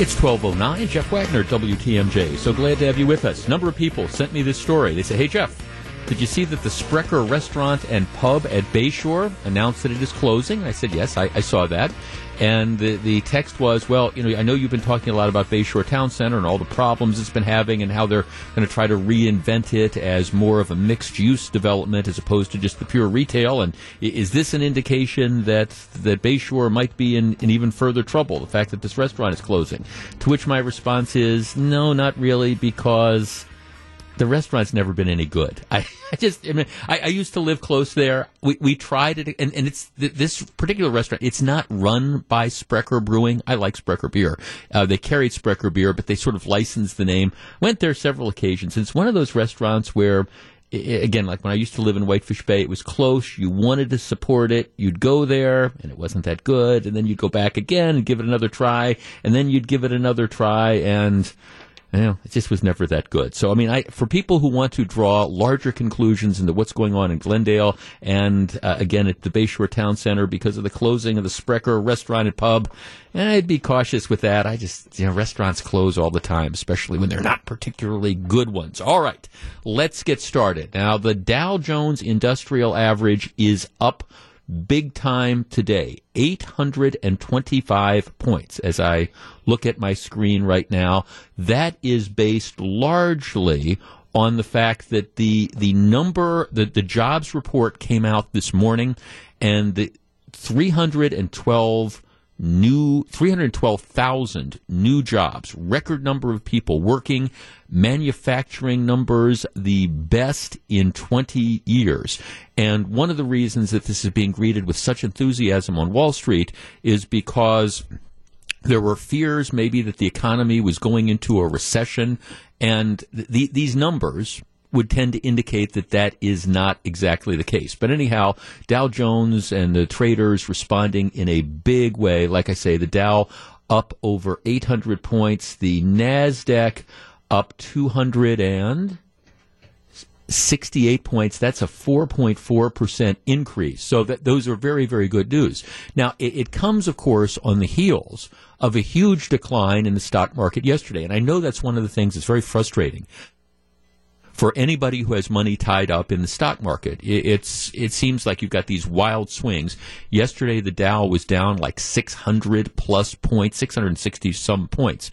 It's 1209. Jeff Wagner, WTMJ. So glad to have you with us. Number of people sent me this story. They say, hey, Jeff, did you see that the Sprecher restaurant and pub at Bayshore announced that it is closing? I said, yes, I, I saw that. And the, the text was, well, you know, I know you've been talking a lot about Bayshore Town Center and all the problems it's been having and how they're going to try to reinvent it as more of a mixed use development as opposed to just the pure retail. And is this an indication that, that Bayshore might be in, in even further trouble, the fact that this restaurant is closing? To which my response is, no, not really, because the restaurant's never been any good. I, I just, I mean, I, I, used to live close there. We, we tried it, and, and it's this particular restaurant. It's not run by Sprecher Brewing. I like Sprecher beer. Uh, they carried Sprecher beer, but they sort of licensed the name. Went there several occasions. It's one of those restaurants where again, like when I used to live in Whitefish Bay, it was close. You wanted to support it. You'd go there, and it wasn't that good. And then you'd go back again and give it another try. And then you'd give it another try. And know, it just was never that good. So, I mean, I, for people who want to draw larger conclusions into what's going on in Glendale and uh, again at the Bayshore Town Center because of the closing of the Sprecher restaurant and pub, I'd be cautious with that. I just, you know, restaurants close all the time, especially when they're not particularly good ones. All right, let's get started. Now, the Dow Jones Industrial Average is up big time today 825 points as I look at my screen right now. That is based largely on the fact that the the number the, the jobs report came out this morning and the 312 new 312,000 new jobs, record number of people working, manufacturing numbers the best in 20 years. And one of the reasons that this is being greeted with such enthusiasm on Wall Street is because there were fears maybe that the economy was going into a recession and th- these numbers would tend to indicate that that is not exactly the case. But anyhow, Dow Jones and the traders responding in a big way. Like I say, the Dow up over 800 points, the Nasdaq up 200 and 68 points. That's a 4.4% increase. So that those are very, very good news. Now, it, it, comes, of course, on the heels of a huge decline in the stock market yesterday. And I know that's one of the things that's very frustrating for anybody who has money tied up in the stock market. It's it seems like you've got these wild swings. Yesterday, the Dow was down like 600 plus points, 660 some points.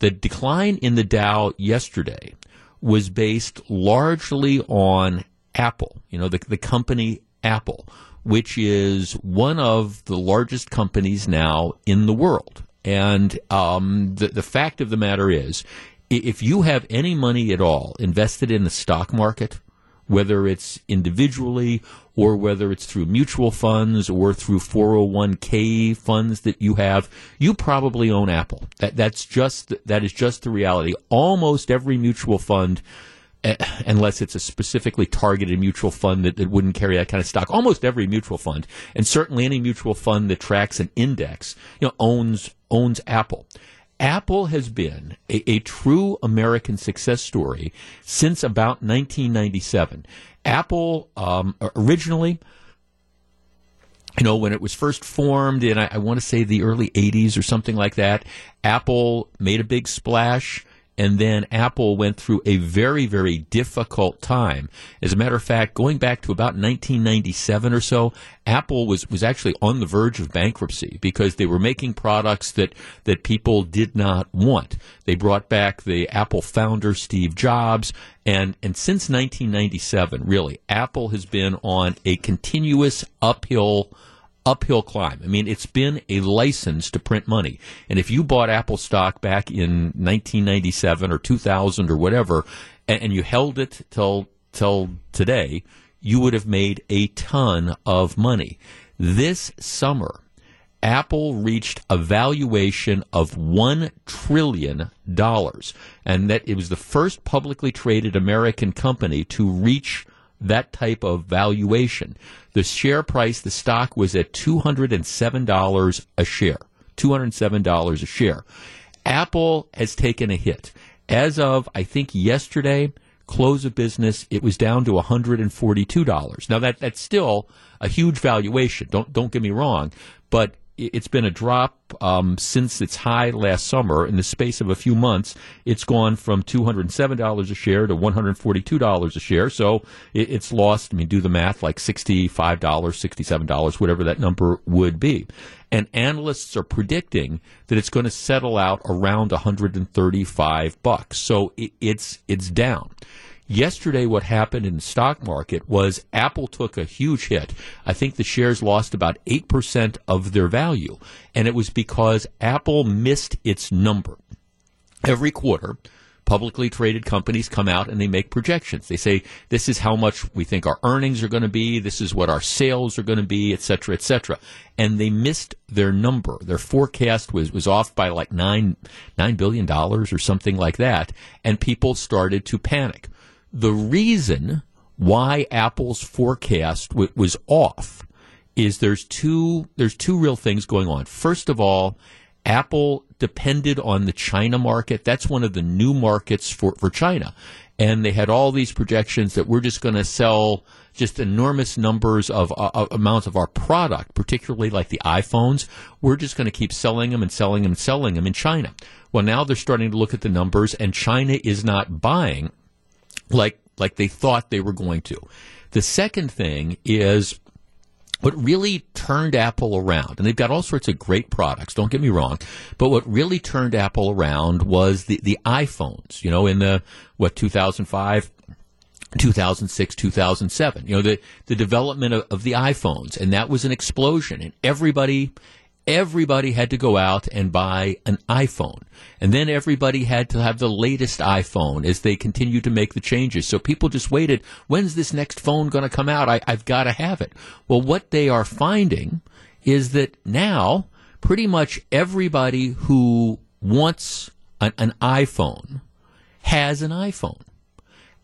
The decline in the Dow yesterday was based largely on Apple. You know, the the company Apple, which is one of the largest companies now in the world. And um, the the fact of the matter is, if you have any money at all invested in the stock market, whether it's individually or whether it's through mutual funds or through 401k funds that you have, you probably own Apple. That, that's just, that is just the reality. Almost every mutual fund, eh, unless it's a specifically targeted mutual fund that, that wouldn't carry that kind of stock, almost every mutual fund, and certainly any mutual fund that tracks an index, you know, owns, owns Apple. Apple has been a, a, true American success story since about 1997. Apple um, originally, you know, when it was first formed in, I, I want to say the early 80s or something like that, Apple made a big splash and then Apple went through a very, very difficult time. As a matter of fact, going back to about 1997 or so, Apple was, was actually on the verge of bankruptcy because they were making products that, that people did not want. They brought back the Apple founder, Steve Jobs, and, and since 1997, really, Apple has been on a continuous uphill uphill climb. I mean, it's been a license to print money. And if you bought Apple stock back in 1997 or 2000 or whatever, and, and you held it till till today, you would have made a ton of money. This summer, Apple reached a valuation of $1 trillion, and that it was the first publicly traded American company to reach that type of valuation. The share price, the stock was at $207 a share. $207 a share. Apple has taken a hit. As of, I think, yesterday, close of business, it was down to $142. Now that, that's still a huge valuation. Don't, don't get me wrong, but it's been a drop um, since its high last summer. In the space of a few months, it's gone from $207 a share to $142 a share. So it, it's lost, I mean, do the math, like $65, $67, whatever that number would be. And analysts are predicting that it's going to settle out around 135 bucks. So it, it's, it's down. Yesterday, what happened in the stock market was Apple took a huge hit. I think the shares lost about 8% of their value. And it was because Apple missed its number. Every quarter, publicly traded companies come out and they make projections. They say, this is how much we think our earnings are going to be, this is what our sales are going to be, et cetera, et cetera. And they missed their number. Their forecast was, was off by like nine, nine billion dollars or something like that. And people started to panic. The reason why Apple's forecast w- was off is there's two there's two real things going on. First of all, Apple depended on the China market. That's one of the new markets for, for China. And they had all these projections that we're just going to sell just enormous numbers of uh, amounts of our product, particularly like the iPhones. We're just going to keep selling them and selling them and selling them in China. Well, now they're starting to look at the numbers, and China is not buying like like they thought they were going to. The second thing is what really turned Apple around, and they've got all sorts of great products, don't get me wrong, but what really turned Apple around was the, the iPhones, you know, in the, what, 2005, 2006, 2007, you know, the, the development of, of the iPhones, and that was an explosion, and everybody, everybody had to go out and buy an iPhone. And then everybody had to have the latest iPhone as they continued to make the changes. So people just waited, when's this next phone going to come out? I, I've got to have it. Well, what they are finding is that now pretty much everybody who wants an, an iPhone has an iPhone.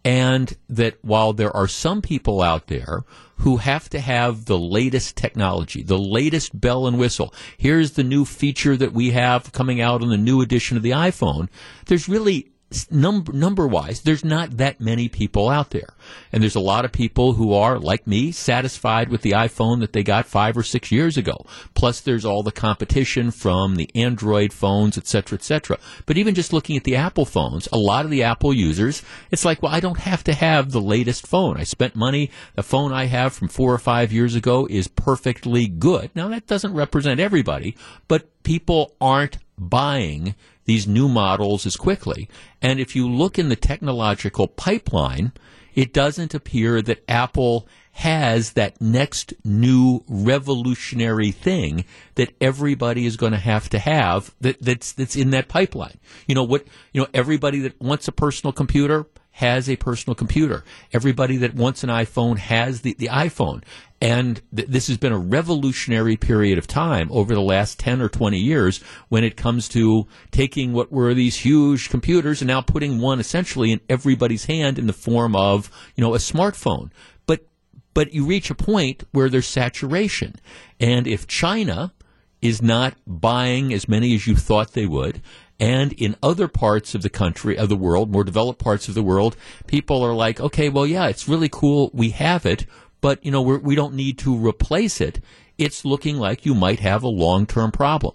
And that while there are some people out there who have to have the latest technology, the latest bell and whistle. Here's the new feature that we have coming out on the new edition of the iPhone. There's really number number wise, there's not that many people out there, and there's a lot of people who are like me satisfied with the iPhone that they got five or six years ago. Plus, there's all the competition from the Android phones, et cetera, et cetera. But even just looking at the Apple phones, a lot of the Apple users, it's like, well, I don't have to have the latest phone. I spent money. The phone I have from four or five years ago is perfectly good. Now that doesn't represent everybody, but people aren't buying these new models as quickly. And if you look in the technological pipeline, it doesn't appear that Apple has that next new revolutionary thing that everybody is going to have to have that, that's that's in that pipeline. You know what? You know everybody that wants a personal computer has a personal computer. Everybody that wants an iPhone has the, the iPhone. And th- this has been a revolutionary period of time over the last 10 or 20 years when it comes to taking what were these huge computers and now putting one essentially in everybody's hand in the form of, you know, a smartphone. But, but you reach a point where there's saturation. And if China is not buying as many as you thought they would, and in other parts of the country, of the world, more developed parts of the world, people are like, okay, well, yeah, it's really cool. We have it, but, you know, we're, we do not need to replace it. It's looking like you might have a long term problem.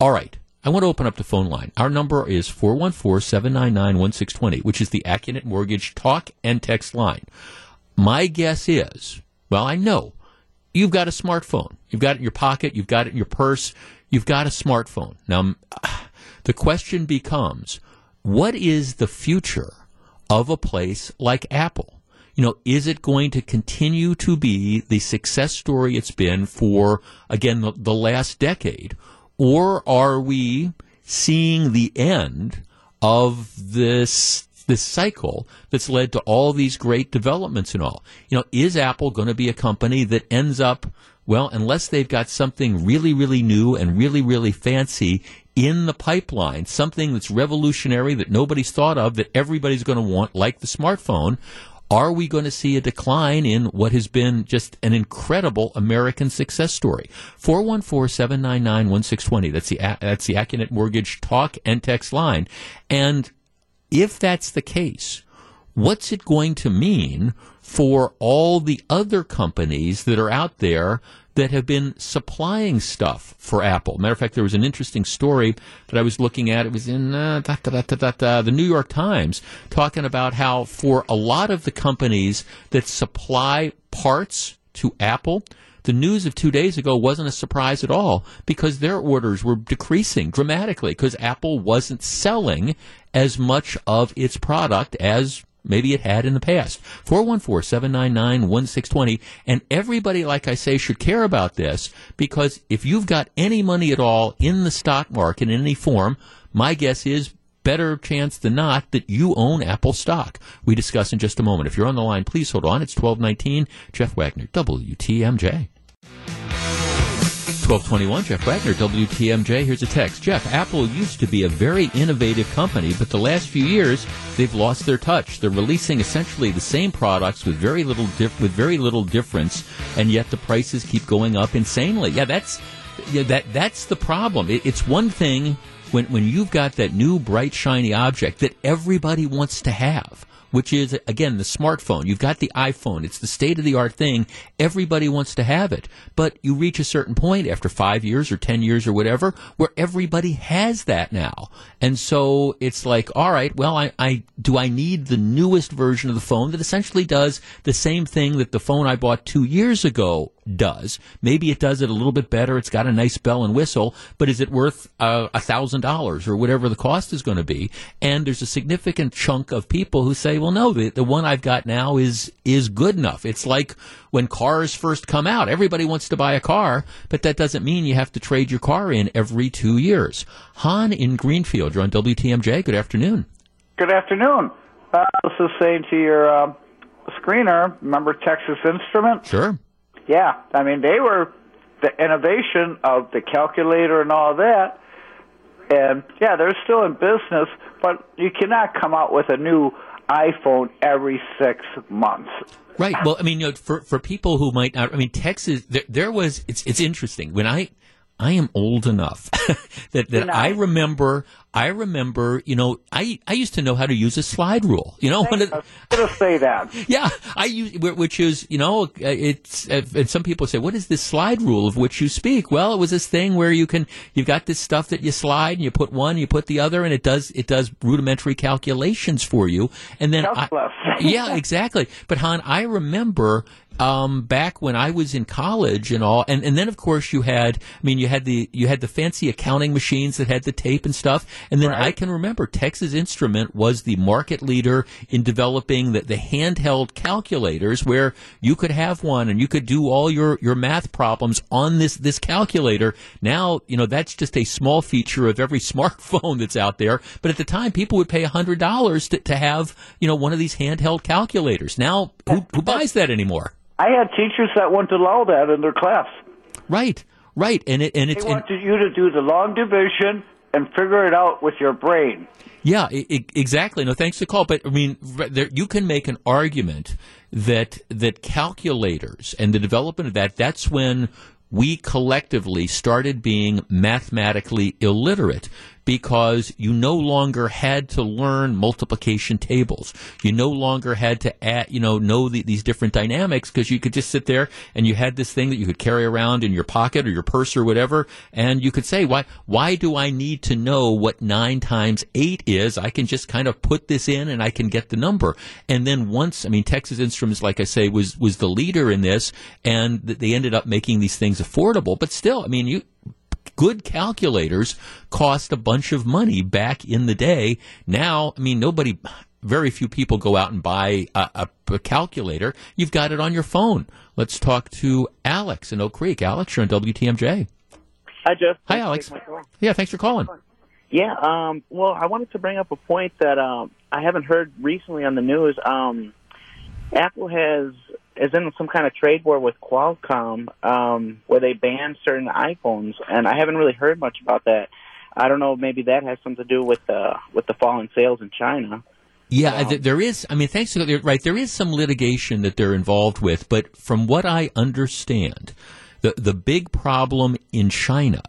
All right. I want to open up the phone line. Our number is 414 799 1620, which is the Accunet Mortgage talk and text line. My guess is, well, I know you've got a smartphone. You've got it in your pocket. You've got it in your purse. You've got a smartphone. Now, the question becomes, what is the future of a place like Apple? You know, is it going to continue to be the success story it's been for, again, the, the last decade? Or are we seeing the end of this this cycle that's led to all these great developments and all. You know, is Apple going to be a company that ends up well, unless they've got something really, really new and really, really fancy in the pipeline, something that's revolutionary that nobody's thought of that everybody's going to want, like the smartphone, are we going to see a decline in what has been just an incredible American success story? 414-799-1620. That's the, that's the Accunet Mortgage talk and text line. And if that's the case, what's it going to mean for all the other companies that are out there that have been supplying stuff for Apple. Matter of fact, there was an interesting story that I was looking at. It was in uh, da, da, da, the New York Times talking about how for a lot of the companies that supply parts to Apple, the news of two days ago wasn't a surprise at all because their orders were decreasing dramatically because Apple wasn't selling as much of its product as maybe it had in the past. 414 799 1620. And everybody, like I say, should care about this because if you've got any money at all in the stock market in any form, my guess is better chance than not that you own Apple stock. We discuss in just a moment. If you're on the line, please hold on. It's 1219. Jeff Wagner, WTMJ. 1221, Jeff Wagner, WTMJ. Here's a text. Jeff, Apple used to be a very innovative company, but the last few years, they've lost their touch. They're releasing essentially the same products with very little dif- with very little difference, and yet the prices keep going up insanely. Yeah, that's yeah, that that's the problem. It, it's one thing when when you've got that new bright shiny object that everybody wants to have which is again the smartphone. You've got the iPhone. It's the state of the art thing. Everybody wants to have it. But you reach a certain point after 5 years or 10 years or whatever where everybody has that now. And so it's like, all right, well, I, I do I need the newest version of the phone that essentially does the same thing that the phone I bought 2 years ago does. Maybe it does it a little bit better. It's got a nice bell and whistle, but is it worth uh, a thousand dollars or whatever the cost is going to be? And there's a significant chunk of people who say, well, no, the, the one I've got now is, is good enough. It's like when cars first come out. Everybody wants to buy a car, but that doesn't mean you have to trade your car in every two years. Han in Greenfield, you're on WTMJ. Good afternoon. Good afternoon. Uh, this is saying to your uh, screener, remember Texas Instrument? Sure. Yeah, I mean they were the innovation of the calculator and all that. And yeah, they're still in business, but you cannot come out with a new iPhone every six months. Right. Well, I mean, you know, for for people who might not, I mean, Texas. There, there was. It's it's interesting when I I am old enough that, that I remember. I remember, you know, I, I used to know how to use a slide rule. You know, when it, I was say that. Yeah, I use which is, you know, uh, it's and some people say, what is this slide rule of which you speak? Well, it was this thing where you can you've got this stuff that you slide and you put one, you put the other, and it does it does rudimentary calculations for you, and then I, yeah, exactly. But Han, I remember um, back when I was in college and all, and, and then of course you had, I mean, you had the you had the fancy accounting machines that had the tape and stuff, and then right. I can remember Texas Instrument was the market leader in developing the, the handheld calculators where you could have one and you could do all your your math problems on this this calculator. Now you know that's just a small feature of every smartphone that's out there, but at the time people would pay a hundred dollars to, to have you know one of these handheld calculators. Now who, who buys that anymore? I had teachers that wouldn't allow that in their class. Right, right, and it and it's they wanted you to do the long division and figure it out with your brain. Yeah, it, exactly. No, thanks for the call. But I mean, there, you can make an argument that that calculators and the development of that that's when we collectively started being mathematically illiterate because you no longer had to learn multiplication tables. You no longer had to add, you know, know the, these different dynamics because you could just sit there and you had this thing that you could carry around in your pocket or your purse or whatever, and you could say, why, why do I need to know what nine times eight is? I can just kind of put this in and I can get the number. And then once, I mean, Texas Instruments, like I say, was was the leader in this, and they ended up making these things affordable. But still, I mean, you good calculators cost a bunch of money back in the day. Now, I mean, nobody, very few people go out and buy a, a, a calculator. You've got it on your phone. Let's talk to Alex in Oak Creek. Alex, you're on WTMJ. Hi, Jeff. Hi, Alex. Yeah, thanks for calling. Yeah, um, well, I wanted to bring up a point that um, I haven't heard recently on the news. Um, Apple has is in some kind of trade war with Qualcomm um, where they banned certain iPhones, and I haven't really heard much about that. I don't know. Maybe that has something to do with the with the fall in sales in China. Yeah, um, there is. I mean, thanks to right, there is some litigation that they're involved with, but from what I understand, the the big problem in China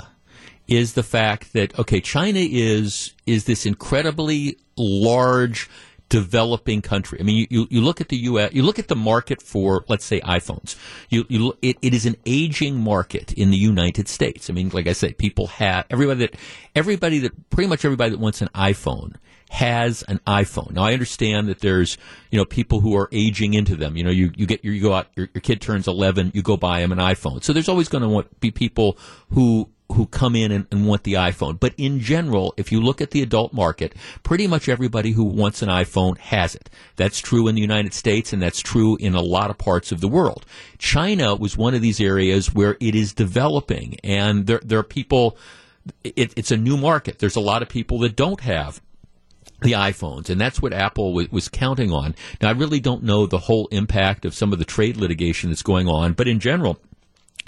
is the fact that okay, China is is this incredibly large developing country. I mean, you, you, you, look at the U.S., you look at the market for, let's say, iPhones. You, you, it, it is an aging market in the United States. I mean, like I said, people have, everybody that, everybody that, pretty much everybody that wants an iPhone has an iPhone. Now I understand that there's, you know, people who are aging into them. You know, you, you get, you go out, your, your kid turns 11, you go buy him an iPhone. So there's always going to want be people who who come in and, and, want the iPhone. But in general, if you look at the adult market, pretty much everybody who wants an iPhone has it. That's true in the United States and that's true in a lot of parts of the world. China was one of these areas where it is developing and there, there are people, it, it's a new market. There's a lot of people that don't have the iPhones, and that's what Apple w- was counting on. Now, I really don't know the whole impact of some of the trade litigation that's going on, but in general,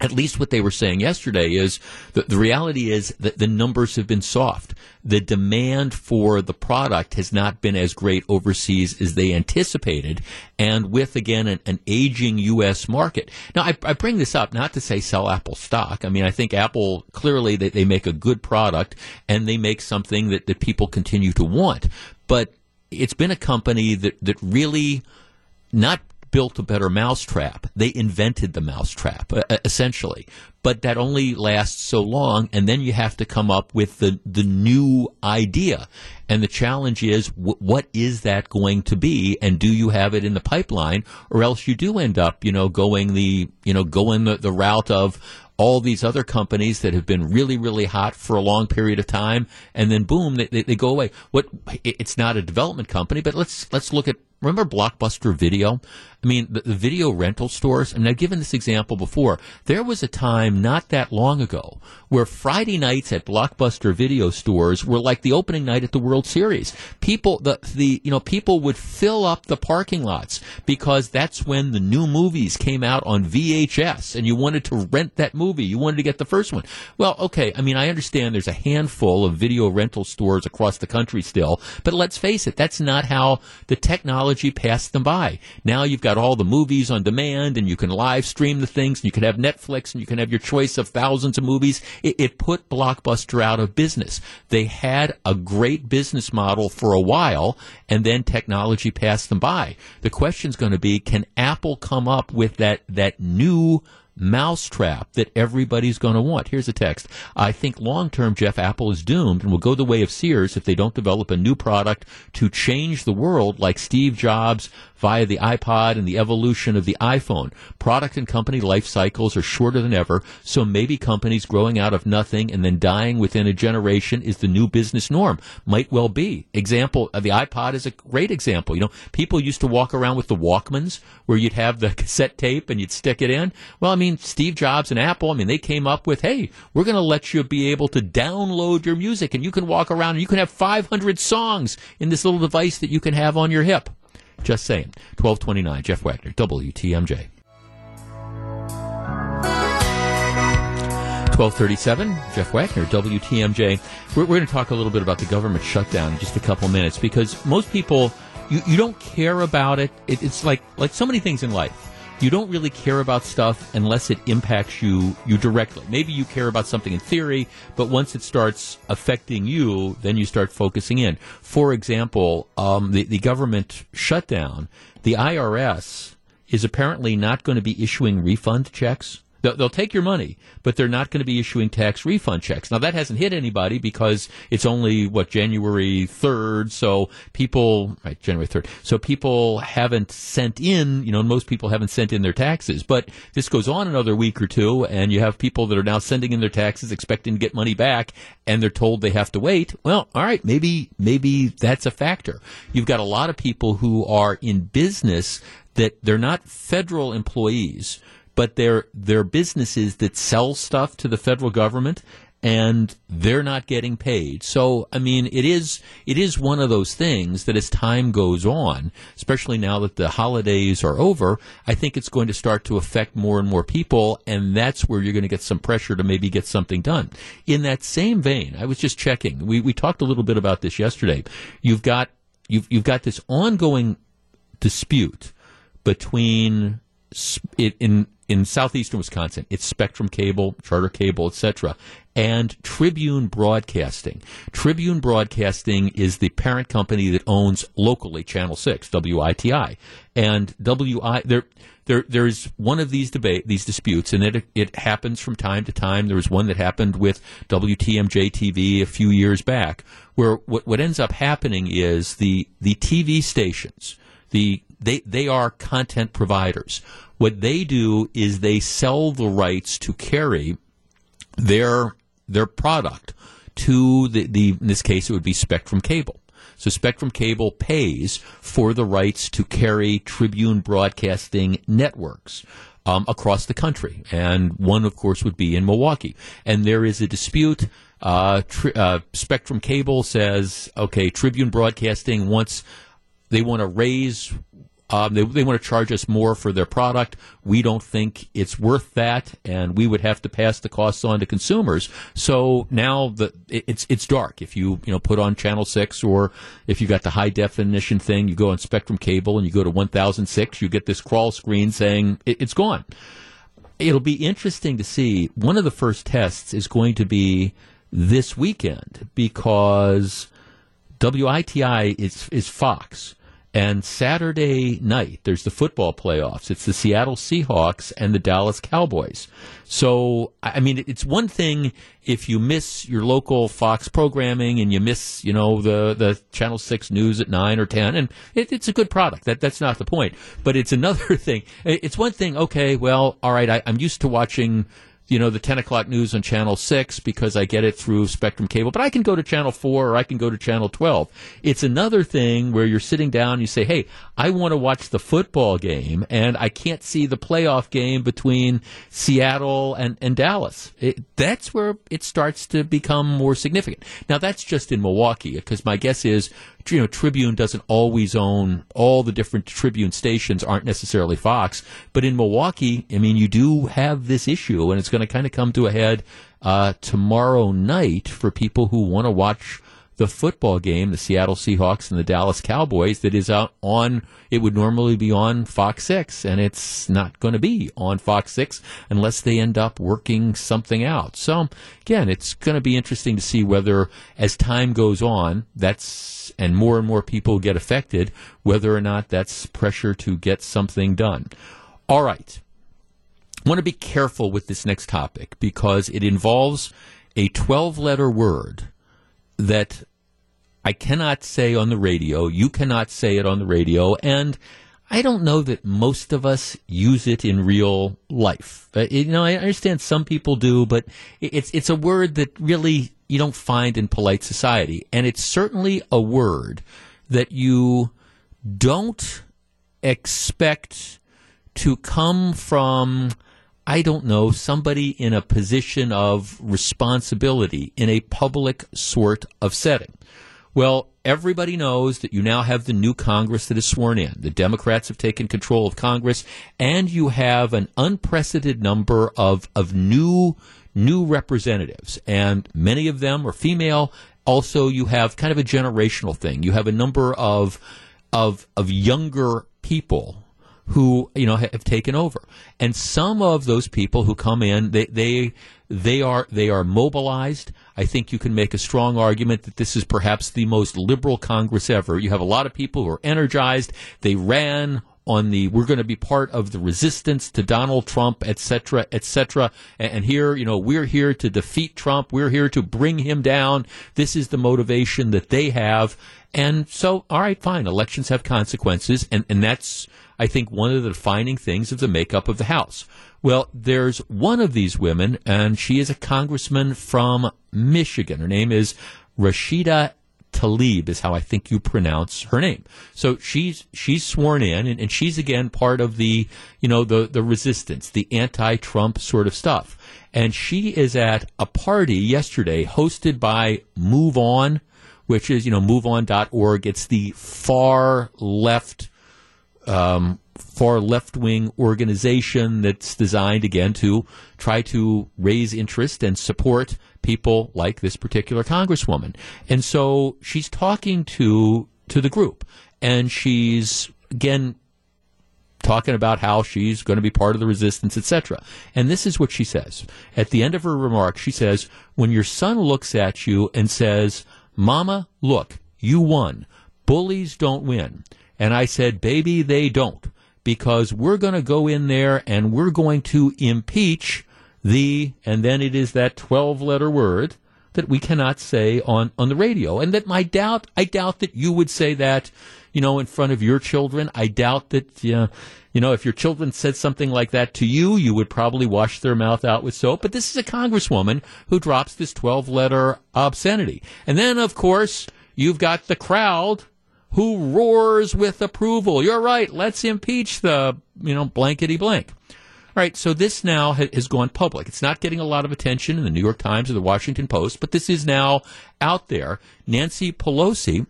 at least what they were saying yesterday is that the reality is that the numbers have been soft. The demand for the product has not been as great overseas as they anticipated, and with again an, an aging U.S. market. Now, I, I, bring this up not to say sell Apple stock. I mean, I think Apple clearly they, they make a good product and they make something that, that people continue to want, but it's been a company that that really not built a better mousetrap. They invented the mousetrap, essentially. But that only lasts so long, and then you have to come up with the, the new idea. And the challenge is, what is that going to be? And do you have it in the pipeline? Or else you do end up, you know, going the, you know, going the, the route of, all these other companies that have been really, really hot for a long period of time, and then boom, they, they, they go away. What? It's not a development company, but let's let's look at remember Blockbuster Video? I mean, the, the, video rental stores, and I've given this example before. There was a time not that long ago where Friday nights at Blockbuster video stores were like the opening night at the World Series. People, the, the, you know, people would fill up the parking lots because that's when the new movies came out on VHS and you wanted to rent that movie. You wanted to get the first one. Well, okay. I mean, I understand there's a handful of video rental stores across the country still, but let's face it, that's not how the technology passed them by. Now you've got got all the movies on demand and you can live stream the things and you can have Netflix and you can have your choice of thousands of movies. It, it put Blockbuster out of business. They had a great business model for a while and then technology passed them by. The question is going to be, can Apple come up with that, that new mousetrap that everybody's going to want. Here's a text. I think long term, Jeff, Apple is doomed and will go the way of Sears if they don't develop a new product to change the world like Steve Jobs via the iPod and the evolution of the iPhone. Product and company life cycles are shorter than ever, so maybe companies growing out of nothing and then dying within a generation is the new business norm. Might well be. Example, uh, the iPod is a great example. You know, people used to walk around with the Walkmans where you'd have the cassette tape and you'd stick it in. Well, I mean, Steve Jobs and Apple, I mean, they came up with, hey, we're going to let you be able to download your music and you can walk around and you can have 500 songs in this little device that you can have on your hip. Just saying. 1229, Jeff Wagner, WTMJ. 1237, Jeff Wagner, WTMJ. We're, we're going to talk a little bit about the government shutdown in just a couple minutes because most people, you, you don't care about it. it. It's like, like so many things in life you don't really care about stuff unless it impacts you you directly. Maybe you care about something in theory, but once it starts affecting you, then you start focusing in. For example, um, the, the government shutdown, the IRS is apparently not going to be issuing refund checks They'll, they'll take your money, but they're not going to be issuing tax refund checks. Now that hasn't hit anybody because it's only what January third, so people right January third, so people haven't sent in. You know, most people haven't sent in their taxes, but this goes on another week or two, and you have people that are now sending in their taxes, expecting to get money back, and they're told they have to wait. Well, all right, maybe maybe that's a factor. You've got a lot of people who are in business that they're not federal employees but they're they're businesses that sell stuff to the federal government and they're not getting paid. So, I mean, it is it is one of those things that as time goes on, especially now that the holidays are over, I think it's going to start to affect more and more people, and that's where you're going to get some pressure to maybe get something done. In that same vein, I was just checking. We we talked a little bit about this yesterday. You've got you've you've got this ongoing dispute between it in in southeastern Wisconsin, it's Spectrum Cable, Charter Cable, etc., and Tribune Broadcasting. Tribune Broadcasting is the parent company that owns locally Channel Six, WITI, and WI. There, there, there's one of these debate, these disputes, and it it happens from time to time. There was one that happened with WTMJ TV a few years back, where what what ends up happening is the the TV stations, the they they are content providers. What they do is they sell the rights to carry their their product to the, the in this case it would be Spectrum Cable. So Spectrum Cable pays for the rights to carry Tribune Broadcasting networks. Um, across the country, and one, of course, would be in Milwaukee. And there is a dispute. Uh, tri- uh, Spectrum Cable says, okay, Tribune Broadcasting wants they want to raise um, they, they want to charge us more for their product. We don't think it's worth that, and we would have to pass the costs on to consumers. So now the it's it's dark. If you you know put on channel six, or if you got the high definition thing, you go on Spectrum Cable and you go to 1006, you get this crawl screen saying it, it's gone. It'll be interesting to see. One of the first tests is going to be this weekend because WITI is is Fox. And Saturday night, there's the football playoffs. It's the Seattle Seahawks and the Dallas Cowboys. So, I mean, it's one thing if you miss your local Fox programming and you miss, you know, the, the Channel 6 news at 9 or 10, and it, it's a good product. That, that's not the point. But it's another thing. It's one thing, okay, well, all right, I, I'm used to watching you know, the 10 o'clock news on Channel 6 because I get it through Spectrum Cable, but I can go to Channel 4 or I can go to Channel 12. It's another thing where you're sitting down and you say, hey, I want to watch the football game and I can't see the playoff game between Seattle and, and Dallas. It, that's where it starts to become more significant. Now, that's just in Milwaukee because my guess is you know, Tribune doesn't always own all the different Tribune stations aren't necessarily Fox, but in Milwaukee, I mean, you do have this issue, and it's going to kind of come to a head uh, tomorrow night for people who want to watch the football game, the Seattle Seahawks and the Dallas Cowboys, that is out on, it would normally be on Fox 6, and it's not going to be on Fox 6 unless they end up working something out. So, again, it's going to be interesting to see whether, as time goes on, that's, and more and more people get affected, whether or not that's pressure to get something done. All right. I want to be careful with this next topic because it involves a 12 letter word that I cannot say on the radio. You cannot say it on the radio. And I don't know that most of us use it in real life. Uh, you know, I understand some people do, but it's it's a word that really you don't find in polite society, and it's certainly a word that you don't expect to come from. I don't know, somebody in a position of responsibility in a public sort of setting. Well, everybody knows that you now have the new Congress that is sworn in. The Democrats have taken control of Congress, and you have an unprecedented number of, of new new representatives, and many of them are female. Also, you have kind of a generational thing. You have a number of of of younger people who you know have taken over, and some of those people who come in, they they they are they are mobilized. I think you can make a strong argument that this is perhaps the most liberal Congress ever. You have a lot of people who are energized. They ran on the we're going to be part of the resistance to Donald Trump, et cetera, et cetera. And here, you know, we're here to defeat Trump. We're here to bring him down. This is the motivation that they have. And so, all right, fine. Elections have consequences. And, and that's, I think, one of the defining things of the makeup of the House. Well, there's one of these women, and she is a congressman from Michigan. Her name is Rashida Tlaib is how I think you pronounce her name. So she's she's sworn in, and, and she's again part of the you know the the resistance, the anti-Trump sort of stuff. And she is at a party yesterday hosted by Move On, which is you know MoveOn.org. It's the far left. Um, far left wing organization that's designed again to try to raise interest and support people like this particular congresswoman. And so she's talking to to the group and she's again talking about how she's going to be part of the resistance, etc. And this is what she says. At the end of her remark, she says, when your son looks at you and says, Mama, look, you won. Bullies don't win. And I said, baby, they don't. Because we're going to go in there and we're going to impeach the, and then it is that 12 letter word that we cannot say on, on the radio. And that my doubt, I doubt that you would say that you know, in front of your children. I doubt that, you know, if your children said something like that to you, you would probably wash their mouth out with soap. But this is a congresswoman who drops this 12 letter obscenity. And then, of course, you've got the crowd who roars with approval. You're right. Let's impeach the, you know, blankety blank. All right, so this now has gone public. It's not getting a lot of attention in the New York Times or the Washington Post, but this is now out there. Nancy Pelosi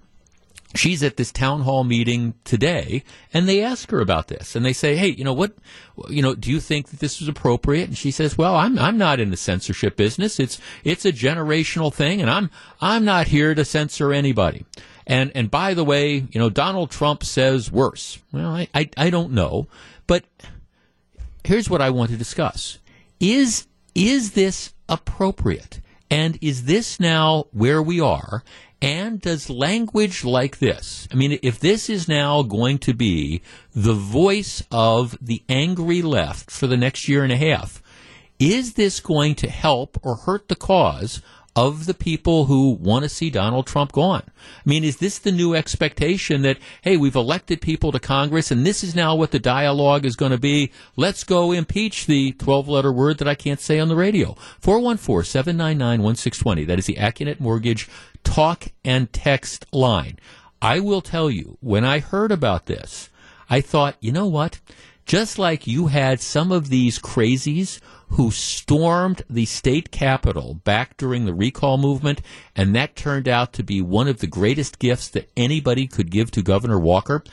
she's at this town hall meeting today and they ask her about this and they say hey you know what you know do you think that this is appropriate and she says well i'm i'm not in the censorship business it's it's a generational thing and i'm i'm not here to censor anybody and and by the way you know donald trump says worse. Well i i, I don't know. But here's what i want to discuss. Is is this appropriate? And is this now where we are? And does language like this, I mean, if this is now going to be the voice of the angry left for the next year and a half, is this going to help or hurt the cause of the people who want to see Donald Trump gone? I mean, is this the new expectation that, hey, we've elected people to Congress and this is now what the dialogue is going to be? Let's go impeach the 12 letter word that I can't say on the radio. 414 799 1620. That is the Accunet Mortgage talk and text line. I will tell you, when I heard about this, I thought, you know what? Just like you had some of these crazies who stormed the state capitol back during the recall movement, and that turned out to be one of the greatest gifts that anybody could give to Governor Walker.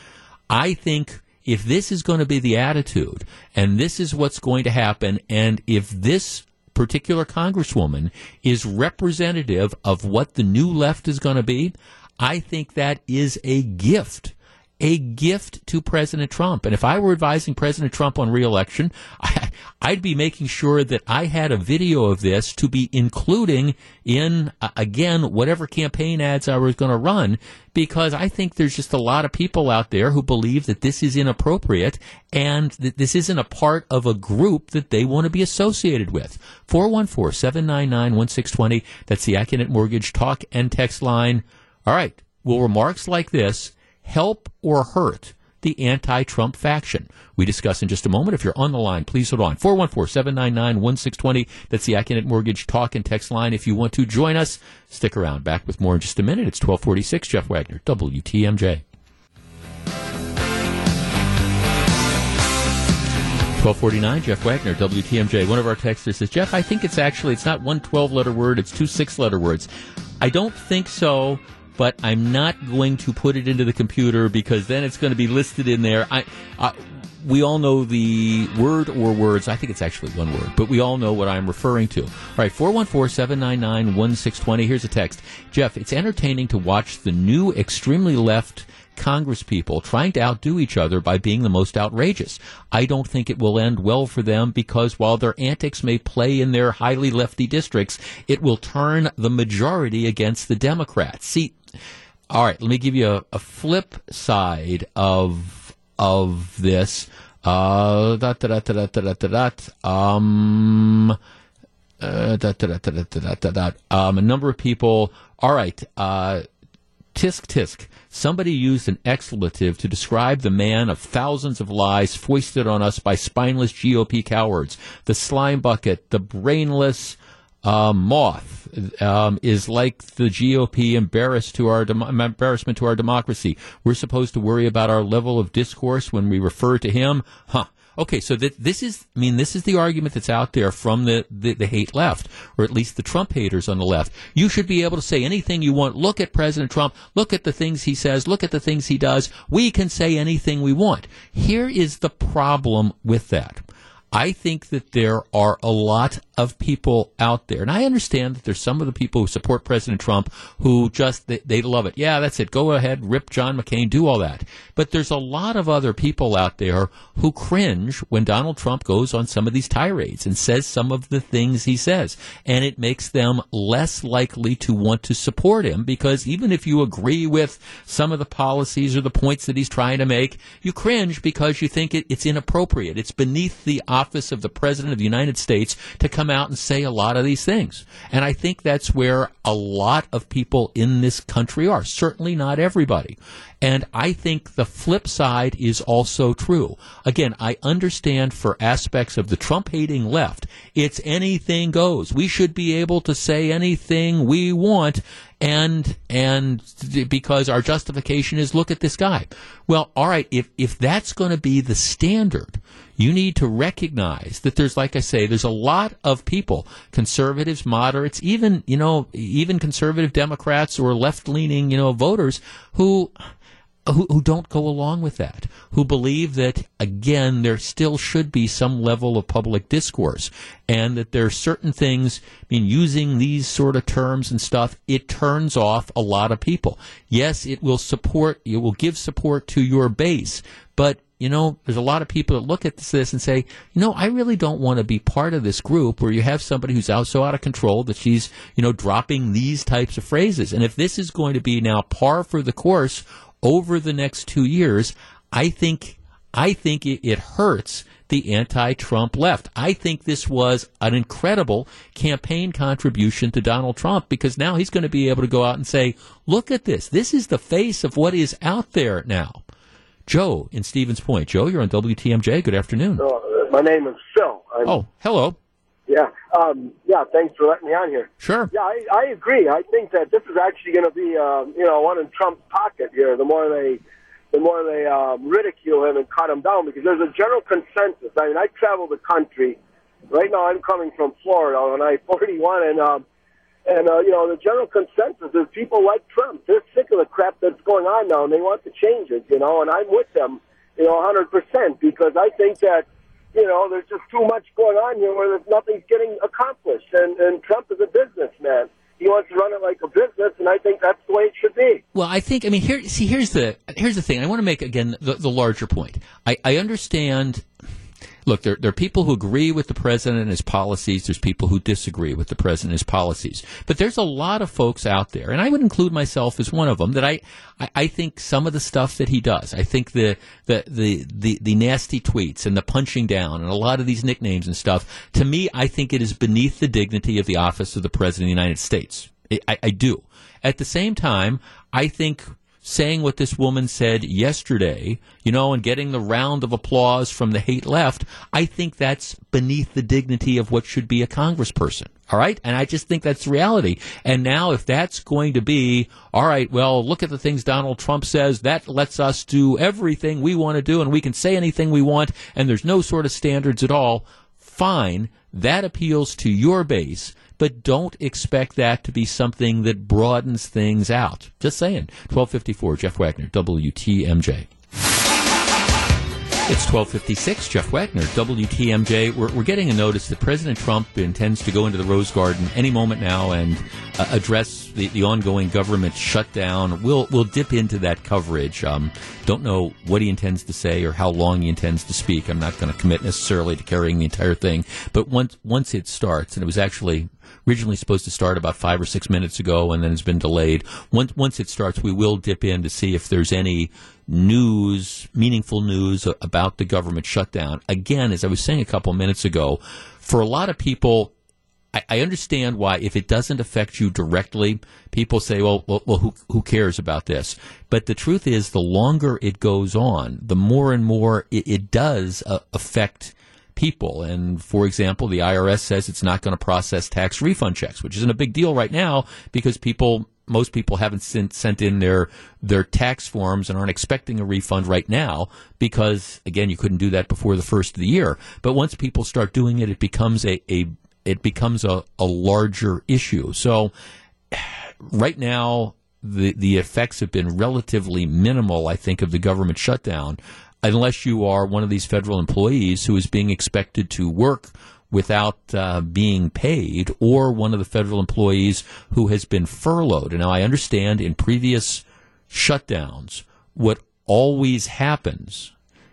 I think if this is going to be the attitude, and this is what's going to happen, and if this particular congresswoman is representative of what the new left is going to be, I think that is a gift a gift to President Trump. And if I were advising President Trump on reelection, I, I'd be making sure that I had a video of this to be including in, uh, again, whatever campaign ads I was going to run, because I think there's just a lot of people out there who believe that this is inappropriate and that this isn't a part of a group that they want to be associated with. 414 799 1620. That's the Accunet Mortgage talk and text line. All right. Will remarks like this help or hurt the anti Trump faction? We discuss in just a moment. If you're on the line, please hold on. 414 799 1620. That's the Accunet Mortgage talk and text line. If you want to join us, stick around. Back with more in just a minute. It's 1246. Jeff Wagner, WTMJ. 1249, Jeff Wagner, WTMJ. One of our texters says, Jeff, I think it's actually, it's not one 12 letter word, it's two six letter words. I don't think so, but I'm not going to put it into the computer because then it's going to be listed in there. I, I we all know the word or words. I think it's actually one word, but we all know what I'm referring to. All right, 414 799 1620. Here's a text. Jeff, it's entertaining to watch the new extremely left congresspeople trying to outdo each other by being the most outrageous. I don't think it will end well for them because while their antics may play in their highly lefty districts, it will turn the majority against the Democrats. See, all right, let me give you a, a flip side of of this. Uh, um, uh, um, a number of people. All right, uh, tisk tisk. Somebody used an expletive to describe the man of thousands of lies foisted on us by spineless GOP cowards. The slime bucket, the brainless uh, moth um, is like the GOP embarrassed to our embarrassment to our democracy. We're supposed to worry about our level of discourse when we refer to him, huh? Okay, so th- this is, I mean, this is the argument that's out there from the, the, the, hate left, or at least the Trump haters on the left. You should be able to say anything you want. Look at President Trump. Look at the things he says. Look at the things he does. We can say anything we want. Here is the problem with that. I think that there are a lot of people out there, and I understand that there's some of the people who support President Trump who just they, they love it. Yeah, that's it. Go ahead, rip John McCain, do all that. But there's a lot of other people out there who cringe when Donald Trump goes on some of these tirades and says some of the things he says, and it makes them less likely to want to support him because even if you agree with some of the policies or the points that he's trying to make, you cringe because you think it, it's inappropriate. It's beneath the office of the President of the United States to come out and say a lot of these things. And I think that's where a lot of people in this country are. Certainly not everybody. And I think the flip side is also true. Again, I understand for aspects of the Trump hating left, it's anything goes. We should be able to say anything we want and and because our justification is look at this guy. Well, all right, if if that's going to be the standard, you need to recognize that there's like I say, there's a lot of people, conservatives, moderates, even, you know, even conservative Democrats or left-leaning, you know, voters who who, who don't go along with that, who believe that, again, there still should be some level of public discourse, and that there are certain things, I mean, using these sort of terms and stuff, it turns off a lot of people. Yes, it will support, it will give support to your base, but you know, there's a lot of people that look at this and say, you know, I really don't want to be part of this group where you have somebody who's out so out of control that she's, you know, dropping these types of phrases. And if this is going to be now par for the course over the next two years, I think I think it, it hurts the anti-Trump left. I think this was an incredible campaign contribution to Donald Trump because now he's going to be able to go out and say, "Look at this. This is the face of what is out there now." Joe in Stevens Point. Joe, you're on WTMJ. Good afternoon. Uh, my name is Phil. I'm, oh, hello. Yeah, um, yeah. Thanks for letting me on here. Sure. Yeah, I, I agree. I think that this is actually going to be, um, you know, one in Trump's pocket here. The more they, the more they um, ridicule him and cut him down, because there's a general consensus. I mean, I travel the country. Right now, I'm coming from Florida on I-41, and um, and uh, you know, the general consensus is people like Trump. They're sick of the crap that's going on now, and they want to change it. You know, and I'm with them, you know, 100 percent because I think that you know, there's just too much going on here where there's nothing's getting accomplished. And, and Trump is a businessman. He wants to run it like a business, and I think that's the way it should be. Well, I think, I mean, here, see, here's the here's the thing. I want to make again the, the larger point. I, I understand look, there, there are people who agree with the president and his policies. There's people who disagree with the president and his policies. But there's a lot of folks out there, and I would include myself as one of them, that I, I, I think some of the stuff that he does, I think the, the, the, the, the nasty tweets and the punching down and a lot of these nicknames and stuff, to me, I think it is beneath the dignity of the office of the president of the United States. I, I do. At the same time, I think saying what this woman said yesterday, you know, and getting the round of applause from the hate left, I think that's beneath the dignity of what should be a congressperson. All right. And I just think that's reality. And now, if that's going to be, all right, well, look at the things Donald Trump says, that lets us do everything we want to do and we can say anything we want and there's no sort of standards at all. Fine. That appeals to your base but don't expect that to be something that broadens things out. Just saying. 1254, Jeff Wagner, WTMJ. It's 1256, Jeff Wagner, WTMJ. We're, we're, getting a notice that President Trump intends to go into the Rose Garden any moment now and uh, address the, the ongoing government shutdown. We'll, we'll dip into that coverage. Um, don't know what he intends to say or how long he intends to speak. I'm not going to commit necessarily to carrying the entire thing. But once, once it starts, and it was actually originally supposed to start about five or six minutes ago and then it's been delayed. Once, once it starts, we will dip in to see if there's any news, meaningful news about the government shutdown. Again, as I was saying a couple minutes ago, for a lot of people, I, understand why if it doesn't affect you directly, people say, well, well, well who, who cares about this? But the truth is, the longer it goes on, the more and more it, it does uh, affect people. And for example, the IRS says it's not going to process tax refund checks, which isn't a big deal right now because people most people haven't sent, in their their tax forms and aren't expecting a refund right now because again you couldn't do that before the first of the year. But once people start doing it it becomes a, a it becomes a, a larger issue. So right now the the effects have been relatively minimal I think of the government shutdown unless you are one of these federal employees who is being expected to work without uh, being paid, or one of the federal employees who has been furloughed. And now I understand in previous shutdowns, what always happens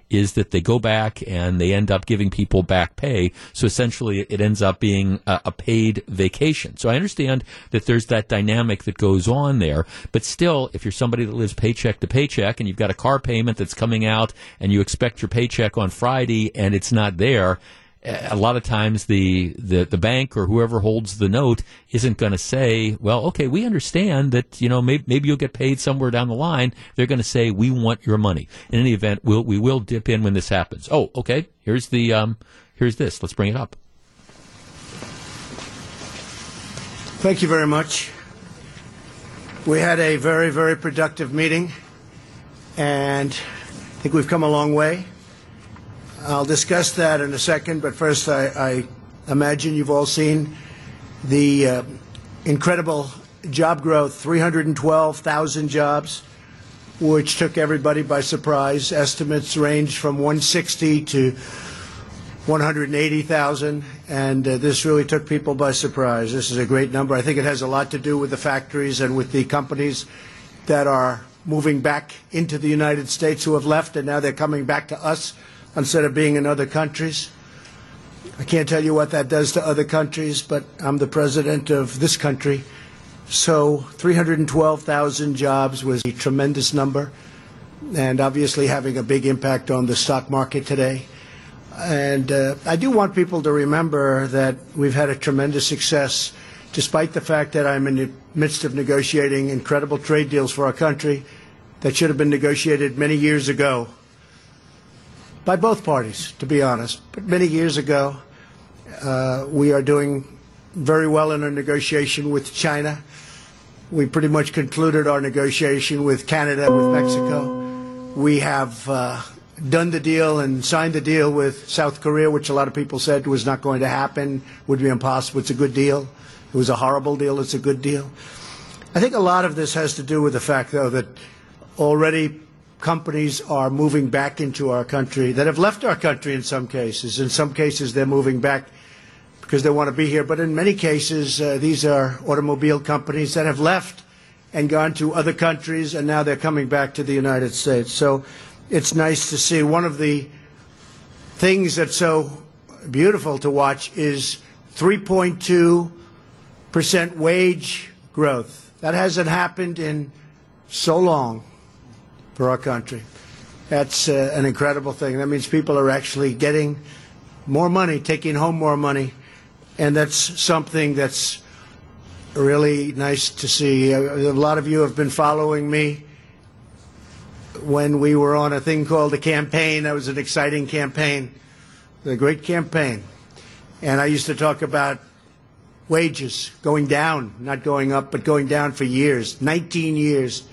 is that they go back and they end up giving people back pay. So essentially, it ends up being a, a, paid vacation. So I understand that there's that dynamic that goes on there. But still, if you're somebody that lives paycheck to paycheck and you've got a car payment that's coming out and you expect your paycheck on Friday and it's not there, a lot of times the, the, the bank or whoever holds the note isn't going to say, well, okay, we understand that, you know, maybe, maybe you'll get paid somewhere down the line. They're going to say, we want your money. In any event, we'll, we will dip in when this happens. Oh, okay. Here's the, um, here's this. Let's bring it up. Thank you very much. We had a very, very productive meeting, and I think we've come a long way. I'll discuss that in a second, but first, I, I imagine you've all seen the uh, incredible job growth 312,000 jobs, which took everybody by surprise. Estimates range from 160 to 180,000, and uh, this really took people by surprise. This is a great number. I think it has a lot to do with the factories and with the companies that are moving back into the United States who have left, and now they're coming back to us instead of being in other countries. I can't tell you what that does to other countries, but I'm the president of this country. So 312,000 jobs was a tremendous number, and obviously having a big impact on the stock market today. And uh, I do want people to remember that we've had a tremendous success, despite the fact that I'm in the midst of negotiating incredible trade deals for our country that should have been negotiated many years ago by both parties, to be honest. But many years ago, uh, we are doing very well in our negotiation with China. We pretty much concluded our negotiation with Canada, with Mexico. We have uh, done the deal and signed the deal with South Korea, which a lot of people said was not going to happen, would be impossible. It's a good deal. It was a horrible deal. It's a good deal. I think a lot of this has to do with the fact, though, that already companies are moving back into our country that have left our country in some cases. In some cases, they're moving back because they want to be here. But in many cases, uh, these are automobile companies that have left and gone to other countries, and now they're coming back to the United States. So it's nice to see. One of the things that's so beautiful to watch is 3.2% wage growth. That hasn't happened in so long for our country. That's uh, an incredible thing. That means people are actually getting more money, taking home more money, and that's something that's really nice to see. A lot of you have been following me when we were on a thing called the campaign. That was an exciting campaign, a great campaign. And I used to talk about wages going down, not going up, but going down for years, 19 years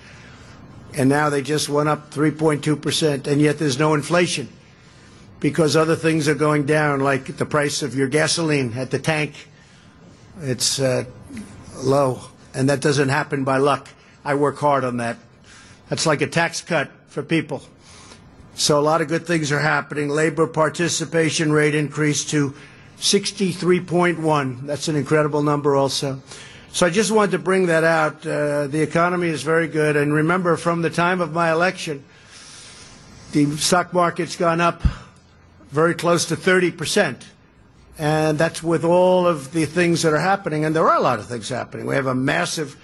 and now they just went up 3.2%, and yet there's no inflation because other things are going down, like the price of your gasoline at the tank. It's uh, low, and that doesn't happen by luck. I work hard on that. That's like a tax cut for people. So a lot of good things are happening. Labor participation rate increased to 63.1. That's an incredible number also. So I just wanted to bring that out. Uh, the economy is very good. And remember, from the time of my election, the stock market's gone up very close to 30%. And that's with all of the things that are happening. And there are a lot of things happening. We have a massive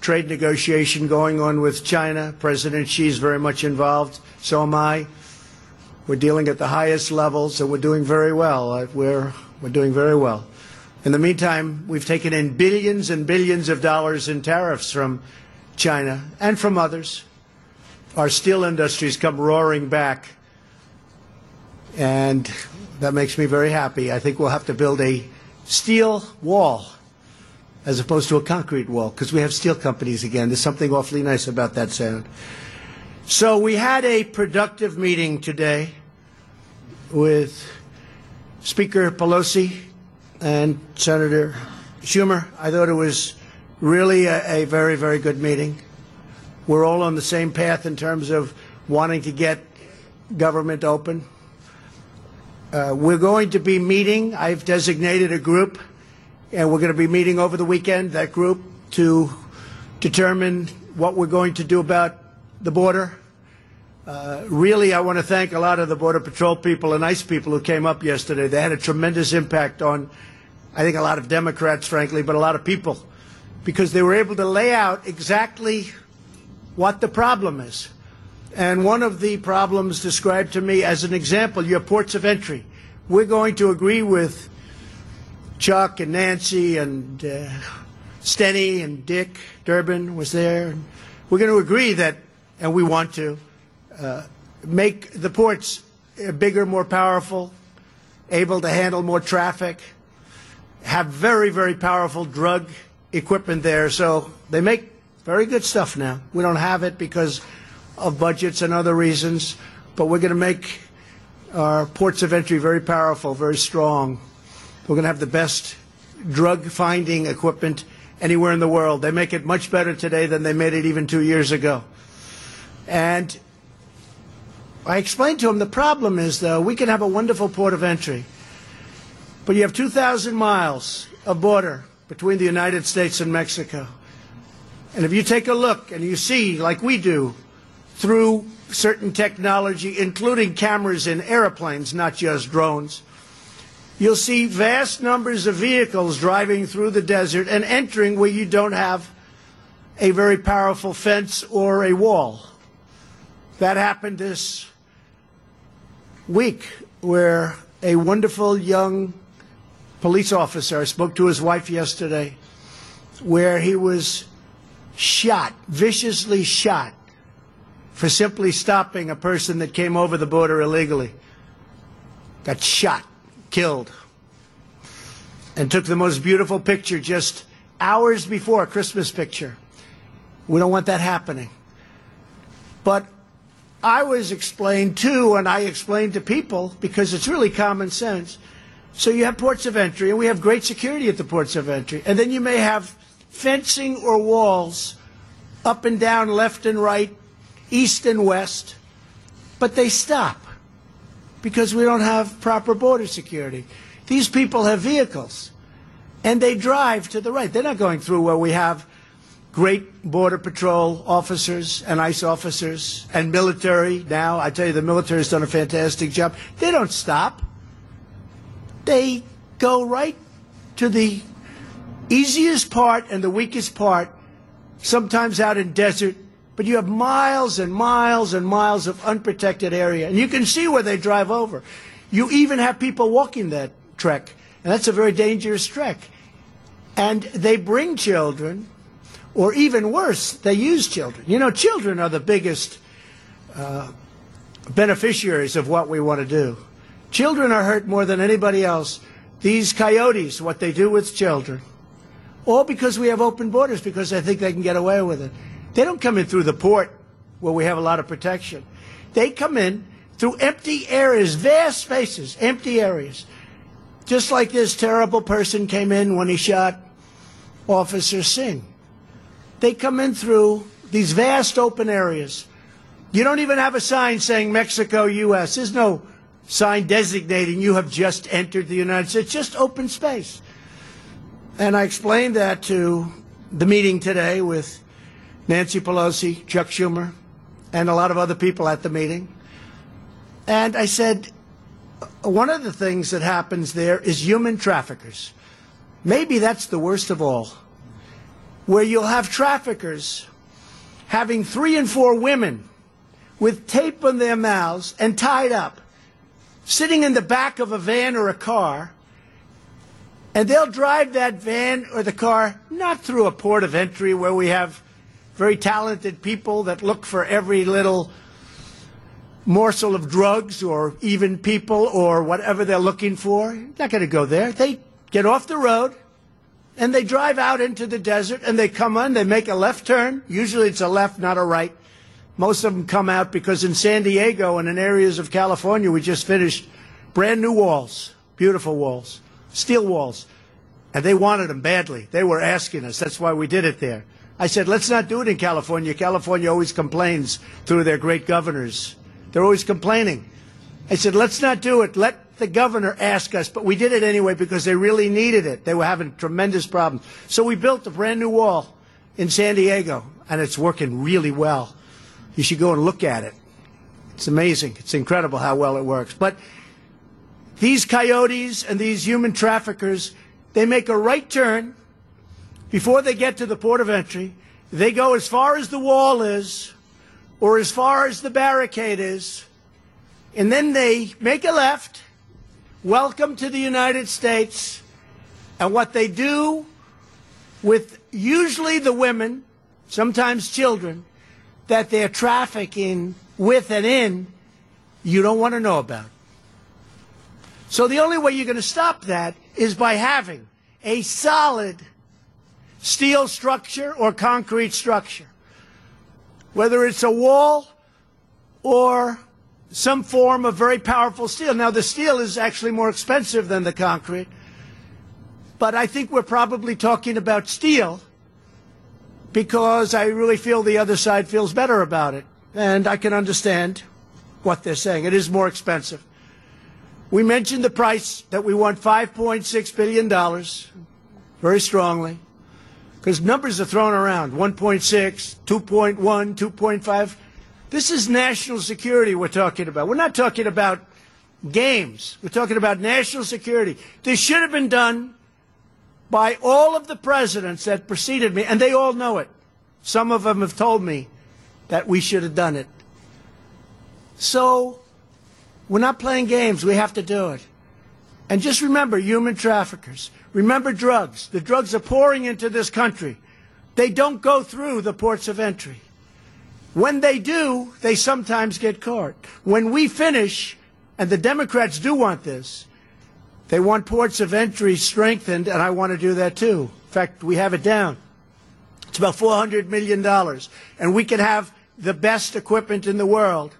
trade negotiation going on with China. President Xi is very much involved. So am I. We're dealing at the highest levels, and we're doing very well. We're, we're doing very well. In the meantime, we've taken in billions and billions of dollars in tariffs from China and from others. Our steel industries come roaring back, and that makes me very happy. I think we'll have to build a steel wall as opposed to a concrete wall because we have steel companies again. There's something awfully nice about that sound. So we had a productive meeting today with Speaker Pelosi, and Senator Schumer. I thought it was really a, a, very, very good meeting. We're all on the same path in terms of wanting to get government open. Uh, we're going to be meeting. I've designated a group, and we're going to be meeting over the weekend, that group, to determine what we're going to do about the border. Uh, really, I want to thank a lot of the Border Patrol people and ICE people who came up yesterday. They had a tremendous impact on, I think, a lot of Democrats, frankly, but a lot of people, because they were able to lay out exactly what the problem is. And one of the problems described to me as an example, your ports of entry. We're going to agree with Chuck and Nancy and uh, Steny and Dick Durbin was there. We're going to agree that, and we want to, uh, make the ports bigger, more powerful, able to handle more traffic, have very, very powerful drug equipment there. So they make very good stuff now. We don't have it because of budgets and other reasons, but we're going to make our ports of entry very powerful, very strong. We're going to have the best drug finding equipment anywhere in the world. They make it much better today than they made it even two years ago. And I explained to him the problem is, though, we can have a wonderful port of entry, but you have 2,000 miles of border between the United States and Mexico. And if you take a look and you see, like we do, through certain technology, including cameras in airplanes, not just drones, you'll see vast numbers of vehicles driving through the desert and entering where you don't have a very powerful fence or a wall. That happened this week where a wonderful young police officer, I spoke to his wife yesterday, where he was shot, viciously shot, for simply stopping a person that came over the border illegally. Got shot, killed, and took the most beautiful picture just hours before a Christmas picture. We don't want that happening. But I was explained to, and I explained to people because it's really common sense. So you have ports of entry, and we have great security at the ports of entry. And then you may have fencing or walls up and down, left and right, east and west, but they stop because we don't have proper border security. These people have vehicles and they drive to the right. They're not going through where we have great Border Patrol officers and ICE officers and military now. I tell you, the military has done a fantastic job. They don't stop, they go right to the easiest part and the weakest part, sometimes out in desert, but you have miles and miles and miles of unprotected area. And you can see where they drive over. You even have people walking that trek, and that's a very dangerous trek. And they bring children, or even worse, they use children. You know, children are the biggest uh, beneficiaries of what we want to do. Children are hurt more than anybody else. These coyotes, what they do with children all because we have open borders, because they think they can get away with it. They don't come in through the port where we have a lot of protection. They come in through empty areas, vast spaces, empty areas. Just like this terrible person came in when he shot Officer Singh. They come in through these vast open areas. You don't even have a sign saying Mexico, U.S. There's no sign designating you have just entered the United States. Just open space. And I explained that to the meeting today with Nancy Pelosi, Chuck Schumer, and a lot of other people at the meeting. And I said, one of the things that happens there is human traffickers. Maybe that's the worst of all, where you'll have traffickers having three and four women with tape on their mouths and tied up, sitting in the back of a van or a car and they'll drive that van or the car not through a port of entry where we have very talented people that look for every little morsel of drugs or even people or whatever they're looking for. Not going to go there. They get off the road and they drive out into the desert and they come on, they make a left turn. Usually it's a left, not a right. Most of them come out because in San Diego and in areas of California, we just finished brand new walls, beautiful walls steel walls. And they wanted them badly. They were asking us. That's why we did it there. I said, let's not do it in California. California always complains through their great governors They're always complaining. I said, let's not do it. Let the governor ask us. But we did it anyway because they really needed it. They were having tremendous problems. So we built a brand new wall in San Diego, and it's working really well. You should go and look at it. It's amazing. It's incredible how well it works. But these coyotes and these human traffickers, they make a right turn before they get to the port of entry. They go as far as the wall is or as far as the barricade is, and then they make a left, welcome to the United States, and what they do with usually the women, sometimes children, that they're trafficking with and in, you don't want to know about. So the only way you're going to stop that is by having a solid steel structure or concrete structure. Whether it's a wall or some form of very powerful steel. Now, the steel is actually more expensive than the concrete, but I think we're probably talking about steel because I really feel the other side feels better about it. And I can understand what they're saying. It is more expensive. We mentioned the price that we want $5.6 billion very strongly because numbers are thrown around 1.6, 2.1, 2.5. This is national security we're talking about. We're not talking about games. We're talking about national security. This should have been done by all of the presidents that preceded me, and they all know it. Some of them have told me that we should have done it. So, we're not playing games. We have to do it. And just remember human traffickers. Remember drugs. The drugs are pouring into this country. They don't go through the ports of entry. When they do, they sometimes get caught. When we finish, and the Democrats do want this, they want ports of entry strengthened, and I want to do that too. In fact, we have it down. It's about $400 million, and we can have the best equipment in the world.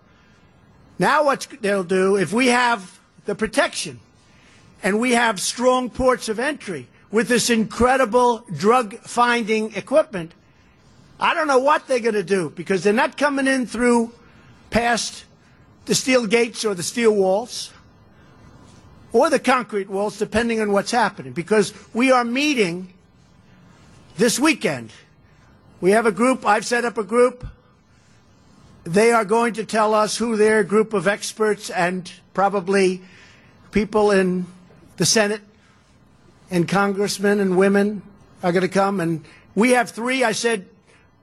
Now, what they'll do, if we have the protection and we have strong ports of entry with this incredible drug finding equipment, I don't know what they're going to do because they're not coming in through past the steel gates or the steel walls or the concrete walls, depending on what's happening, because we are meeting this weekend. We have a group, I've set up a group. They are going to tell us who their group of experts and probably people in the Senate and congressmen and women are going to come. And we have three. I said,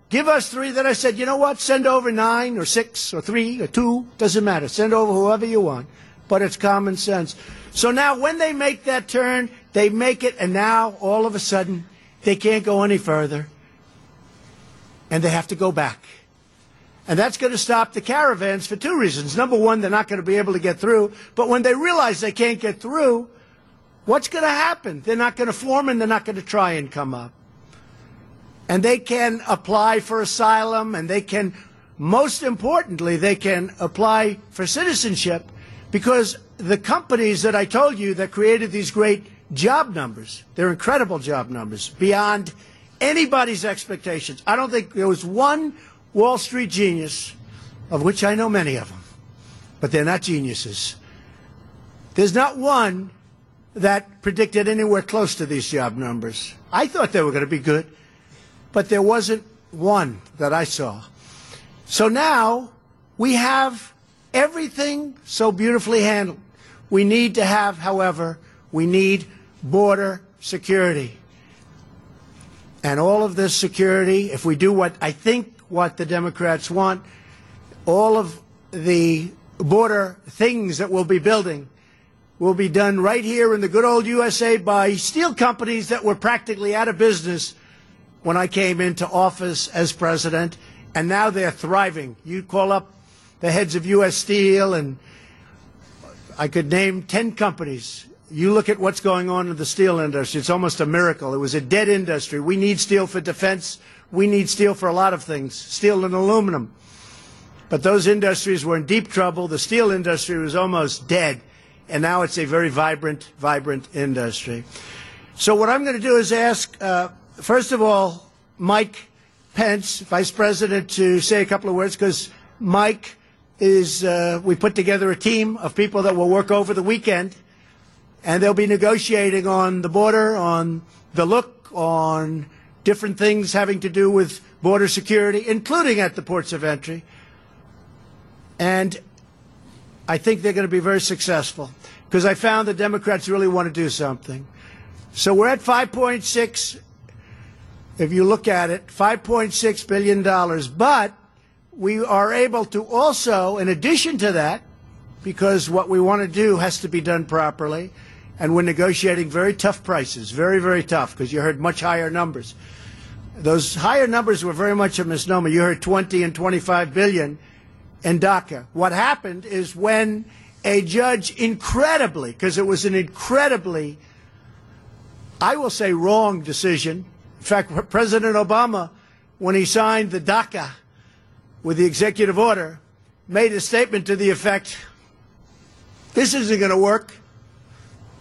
give us three. Then I said, you know what? Send over nine or six or three or two. Doesn't matter. Send over whoever you want. But it's common sense. So now when they make that turn, they make it, and now all of a sudden they can't go any further. And they have to go back. And that's going to stop the caravans for two reasons. Number one, they're not going to be able to get through. But when they realize they can't get through, what's going to happen? They're not going to form and they're not going to try and come up. And they can apply for asylum and they can, most importantly, they can apply for citizenship because the companies that I told you that created these great job numbers, they're incredible job numbers, beyond anybody's expectations. I don't think there was one Wall Street genius, of which I know many of them, but they're not geniuses. There's not one that predicted anywhere close to these job numbers. I thought they were going to be good, but there wasn't one that I saw. So now we have everything so beautifully handled. We need to have, however, we need border security. And all of this security, if we do what I think what the Democrats want, all of the border things that we'll be building will be done right here in the good old USA by steel companies that were practically out of business when I came into office as president, and now they're thriving. You call up the heads of U.S. Steel and I could name 10 companies. You look at what's going on in the steel industry, it's almost a miracle. It was a dead industry. We need steel for defense. We need steel for a lot of things, steel and aluminum. But those industries were in deep trouble. The steel industry was almost dead. And now it's a very vibrant, vibrant industry. So what I'm going to do is ask, uh, first of all, Mike Pence, Vice President, to say a couple of words because Mike is uh, we put together a team of people that will work over the weekend, and they'll be negotiating on the border, on the look, on different things having to do with border security, including at the ports of entry. And I think they're going to be very successful because I found the Democrats really want to do something. So we're at 5.6, if you look at it, $5.6 billion. But we are able to also, in addition to that, because what we want to do has to be done properly, and we're negotiating very tough prices, very, very tough, because you heard much higher numbers. Those higher numbers were very much a misnomer. You heard 20 and 25 billion in DACA. What happened is when a judge incredibly, because it was an incredibly, I will say, wrong decision. In fact, President Obama, when he signed the DACA with the executive order, made a statement to the effect this isn't going to work.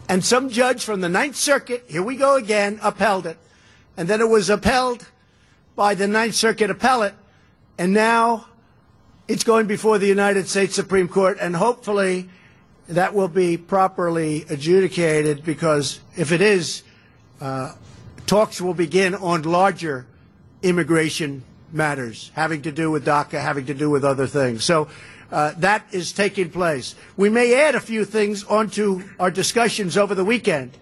And some judge from the Ninth Circuit, here we go again, upheld it. And then it was upheld by the Ninth Circuit appellate. And now it's going before the United States Supreme Court. And hopefully that will be properly adjudicated because if it is, uh, talks will begin on larger immigration matters having to do with DACA, having to do with other things. So uh, that is taking place. We may add a few things onto our discussions over the weekend,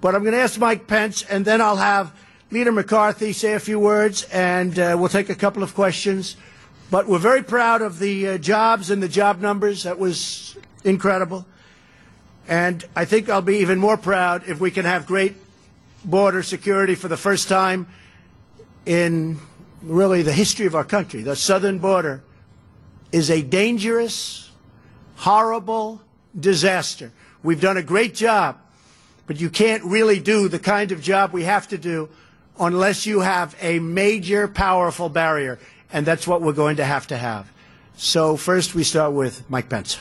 but I'm going to ask Mike Pence, and then I'll have Leader McCarthy say a few words, and uh, we'll take a couple of questions. But we're very proud of the uh, jobs and the job numbers. That was incredible. And I think I'll be even more proud if we can have great border security for the first time in really the history of our country. The southern border is a dangerous, horrible disaster. We've done a great job, but you can't really do the kind of job we have to do unless you have a major, powerful barrier. And that's what we're going to have to have. So first we start with Mike Pence.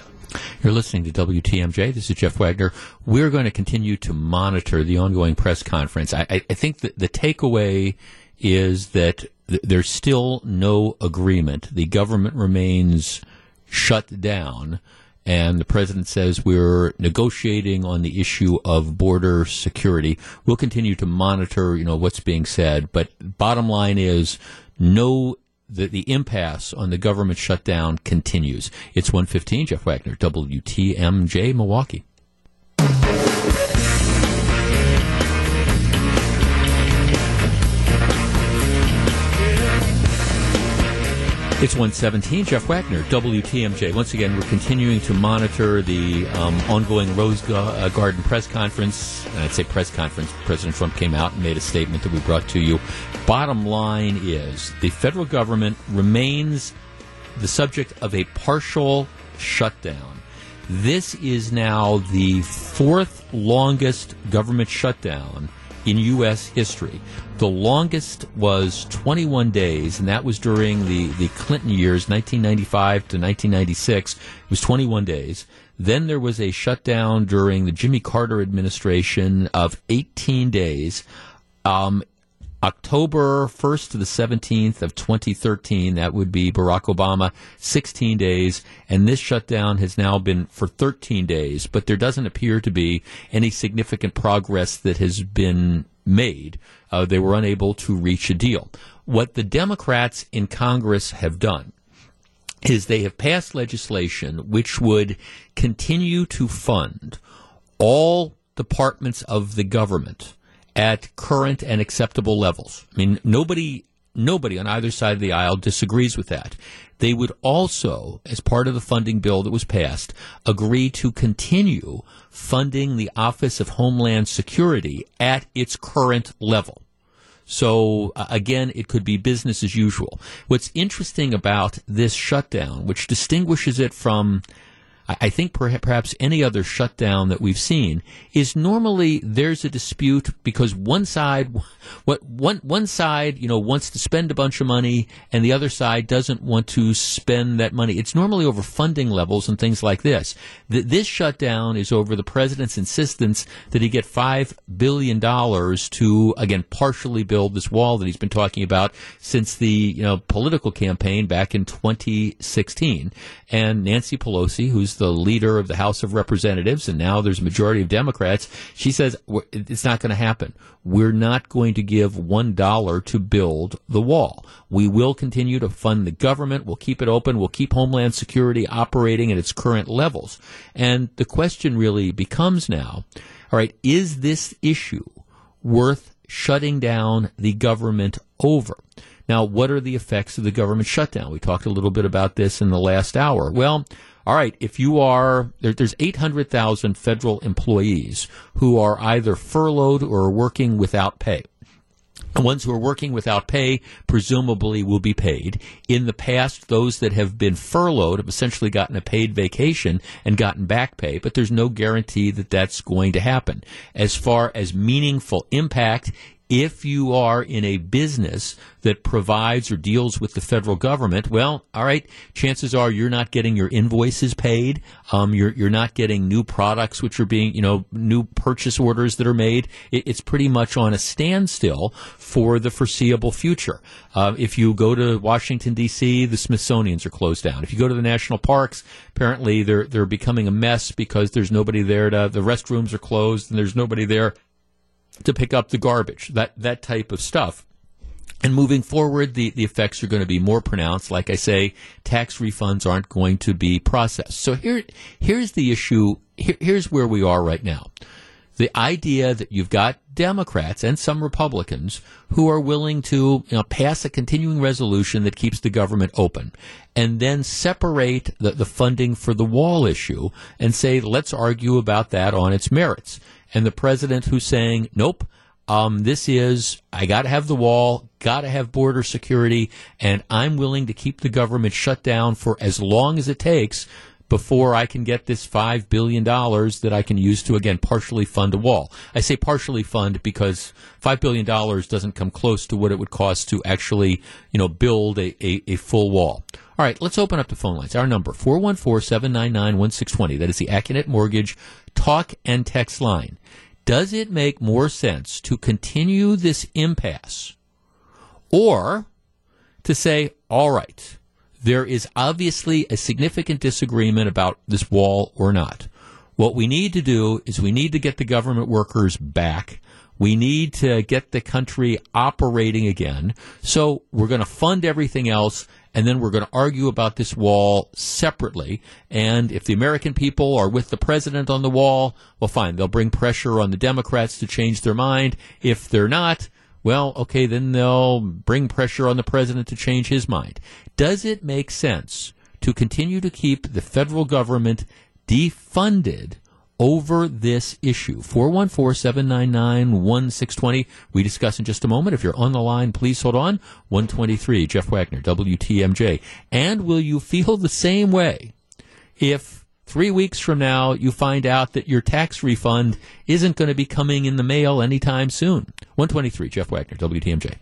You're listening to WTMJ. This is Jeff Wagner. We're going to continue to monitor the ongoing press conference. I, I think that the takeaway is that th- there's still no agreement. The government remains shut down, and the president says we're negotiating on the issue of border security. We'll continue to monitor, you know, what's being said, but bottom line is no the, the impasse on the government shutdown continues. It's 115, Jeff Wagner, WTMJ, Milwaukee. It's 117. Jeff Wagner, WTMJ. Once again, we're continuing to monitor the um, ongoing Rose uh, Garden press conference. And I'd say press conference. President Trump came out and made a statement that we brought to you. Bottom line is the federal government remains the subject of a partial shutdown. This is now the fourth longest government shutdown in U.S. history. The longest was 21 days, and that was during the, the Clinton years, 1995 to 1996. It was 21 days. Then there was a shutdown during the Jimmy Carter administration of 18 days. Um, October 1st to the 17th of 2013, that would be Barack Obama, 16 days, and this shutdown has now been for 13 days, but there doesn't appear to be any significant progress that has been made. Uh, they were unable to reach a deal. What the Democrats in Congress have done is they have passed legislation which would continue to fund all departments of the government at current and acceptable levels. I mean, nobody nobody on either side of the aisle disagrees with that. They would also, as part of the funding bill that was passed, agree to continue funding the Office of Homeland Security at its current level. So uh, again, it could be business as usual. What's interesting about this shutdown, which distinguishes it from I think perhaps any other shutdown that we've seen is normally there's a dispute because one side, what one one side, you know, wants to spend a bunch of money and the other side doesn't want to spend that money. It's normally over funding levels and things like this. This shutdown is over the president's insistence that he get five billion dollars to again partially build this wall that he's been talking about since the you know political campaign back in 2016. And Nancy Pelosi, who's the leader of the House of Representatives, and now there's a majority of Democrats, she says it's not going to happen. We're not going to give one dollar to build the wall. We will continue to fund the government. We'll keep it open. We'll keep Homeland Security operating at its current levels. And the question really becomes now, all right, is this issue worth shutting down the government over? Now, what are the effects of the government shutdown? We talked a little bit about this in the last hour. Well, all right, if you are, there, there's 800,000 federal employees who are either furloughed or working without pay. The ones who are working without pay presumably will be paid. In the past, those that have been furloughed have essentially gotten a paid vacation and gotten back pay, but there's no guarantee that that's going to happen. As far as meaningful impact, if you are in a business that provides or deals with the federal government, well, all right, chances are you're not getting your invoices paid. Um, you're, you're not getting new products which are being, you know, new purchase orders that are made. It, it's pretty much on a standstill for the foreseeable future. Uh, if you go to Washington D.C., the Smithsonian's are closed down. If you go to the national parks, apparently they're they're becoming a mess because there's nobody there to. The restrooms are closed and there's nobody there to pick up the garbage, that, that type of stuff. And moving forward, the, the effects are going to be more pronounced. Like I say, tax refunds aren't going to be processed. So here, here's the issue. Here, here's where we are right now. The idea that you've got Democrats and some Republicans who are willing to you know, pass a continuing resolution that keeps the government open and then separate the, the funding for the wall issue and say, let's argue about that on its merits and the president who's saying, nope, um, this is, I got to have the wall, got to have border security, and I'm willing to keep the government shut down for as long as it takes before I can get this $5 billion that I can use to, again, partially fund a wall. I say partially fund because $5 billion doesn't come close to what it would cost to actually, you know, build a, a, a full wall. All right, let's open up the phone lines. Our number, 414-799-1620. That is the Accunet Mortgage talk and text line. Does it make more sense to continue this impasse or to say, all right, there is obviously a significant disagreement about this wall or not. What we need to do is we need to get the government workers back. We need to get the country operating again. So we're going to fund everything else and then we're going to argue about this wall separately. And if the American people are with the president on the wall, well, fine, they'll bring pressure on the Democrats to change their mind. If they're not, well, okay, then they'll bring pressure on the president to change his mind. Does it make sense to continue to keep the federal government defunded over this issue. 414-799-1620. We discuss in just a moment. If you're on the line, please hold on. 123, Jeff Wagner, WTMJ. And will you feel the same way if three weeks from now you find out that your tax refund isn't going to be coming in the mail anytime soon? 123, Jeff Wagner, WTMJ.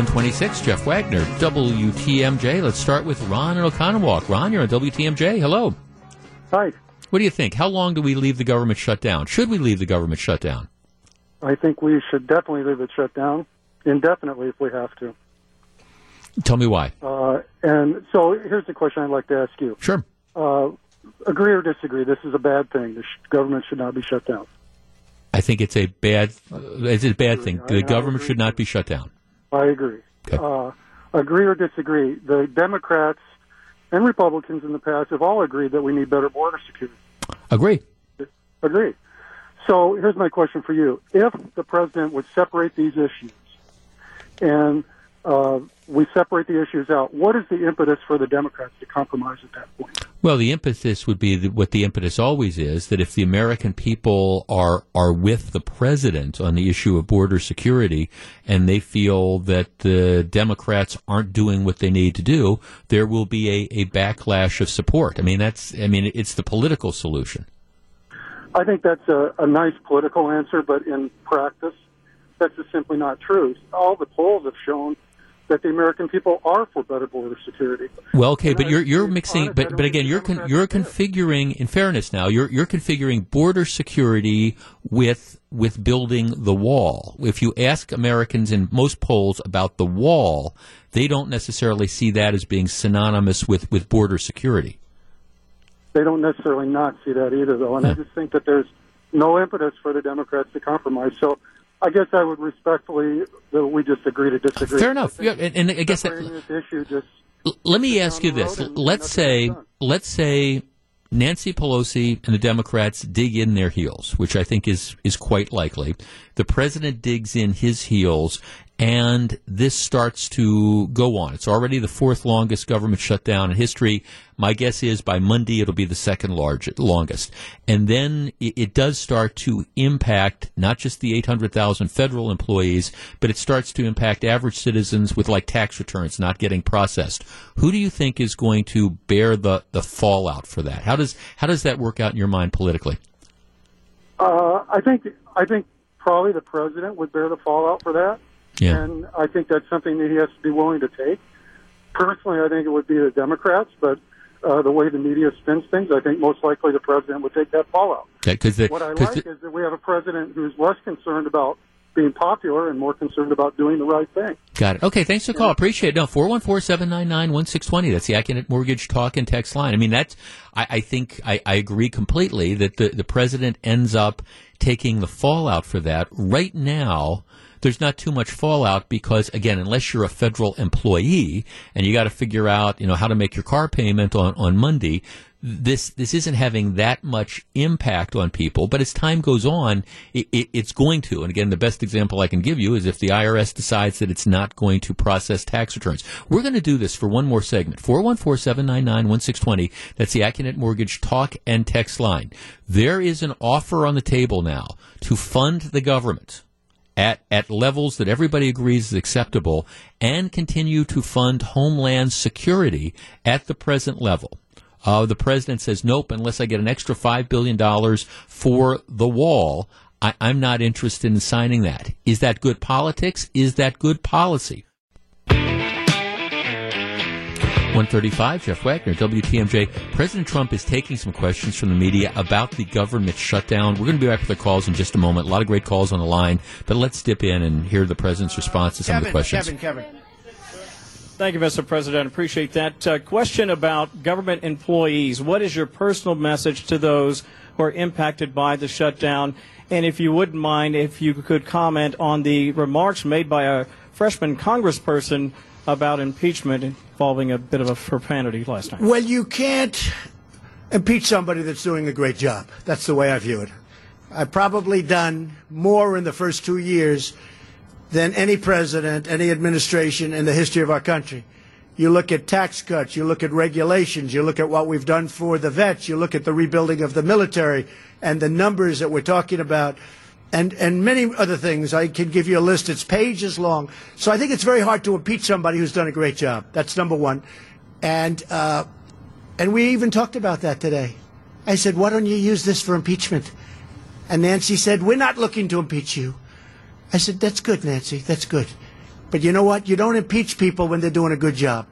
126, Jeff Wagner, WTMJ. Let's start with Ron and Oconomowoc. Ron, you're on WTMJ. Hello. Hi. What do you think? How long do we leave the government shut down? Should we leave the government shut down? I think we should definitely leave it shut down indefinitely if we have to. Tell me why. Uh, and so here's the question I'd like to ask you. Sure. Uh, agree or disagree? This is a bad thing. The sh- government should not be shut down. I think it's a bad. It's a bad thing. The government should not be shut down. I agree. Okay. Uh, agree or disagree? The Democrats and Republicans in the past have all agreed that we need better border security. Agree. Agree. So here's my question for you: If the president would separate these issues and uh, we separate the issues out. What is the impetus for the Democrats to compromise at that point? Well, the impetus would be what the impetus always is that if the American people are are with the president on the issue of border security, and they feel that the Democrats aren't doing what they need to do, there will be a, a backlash of support. I mean, that's I mean, it's the political solution. I think that's a, a nice political answer, but in practice, that's just simply not true. All the polls have shown that the American people are for better border security. Well, okay, but you're you're mixing, but but again, you're con, you're configuring. In fairness, now you're you're configuring border security with with building the wall. If you ask Americans in most polls about the wall, they don't necessarily see that as being synonymous with with border security. They don't necessarily not see that either, though, and I just think that there's no impetus for the Democrats to compromise. So I guess I would respectfully that we just agree to disagree. Fair enough. Yeah, and, and I guess that, this issue just. Let me ask you this: Let's say, let's say, Nancy Pelosi and the Democrats dig in their heels, which I think is is quite likely. The president digs in his heels, and this starts to go on. It's already the fourth longest government shutdown in history. My guess is by Monday it'll be the second largest, longest. And then it, it does start to impact not just the 800,000 federal employees, but it starts to impact average citizens with like tax returns not getting processed. Who do you think is going to bear the, the fallout for that? How does, how does that work out in your mind politically? Uh, I think, I think probably the president would bear the fallout for that. Yeah. And I think that's something that he has to be willing to take. Personally, I think it would be the Democrats, but uh, the way the media spins things, I think most likely the president would take that fallout. Okay, cause the, what I cause like the, is that we have a president who's less concerned about being popular and more concerned about doing the right thing. Got it. Okay, thanks for the call. Appreciate it. No, 414-799-1620. That's the Accunet Mortgage Talk and Text line. I mean, that's, I, I think I, I agree completely that the, the president ends up taking the fallout for that. Right now, there's not too much fallout because again, unless you're a federal employee and you got to figure out, you know, how to make your car payment on, on Monday, this this isn't having that much impact on people, but as time goes on, it, it, it's going to. And again, the best example I can give you is if the IRS decides that it's not going to process tax returns. We're going to do this for one more segment. 414-799-1620. That's the Accunet Mortgage talk and text line. There is an offer on the table now to fund the government at, at levels that everybody agrees is acceptable and continue to fund homeland security at the present level. Uh, the president says, nope, unless I get an extra $5 billion for the wall, I, I'm not interested in signing that. Is that good politics? Is that good policy? 135, Jeff Wagner, WTMJ. President Trump is taking some questions from the media about the government shutdown. We're going to be back with the calls in just a moment. A lot of great calls on the line, but let's dip in and hear the president's response to some Kevin, of the questions. Kevin, Kevin. Thank you, Mr. President. Appreciate that. Uh, question about government employees. What is your personal message to those who are impacted by the shutdown? And if you wouldn't mind, if you could comment on the remarks made by a freshman congressperson about impeachment involving a bit of a profanity last night. Well, you can't impeach somebody that's doing a great job. That's the way I view it. I've probably done more in the first two years than any president, any administration in the history of our country. You look at tax cuts, you look at regulations, you look at what we've done for the vets, you look at the rebuilding of the military and the numbers that we're talking about, and, and many other things. I can give you a list, it's pages long. So I think it's very hard to impeach somebody who's done a great job. That's number one. And, uh, and we even talked about that today. I said, why don't you use this for impeachment? And Nancy said, we're not looking to impeach you. I said, that's good, Nancy, that's good. But you know what? You don't impeach people when they're doing a good job.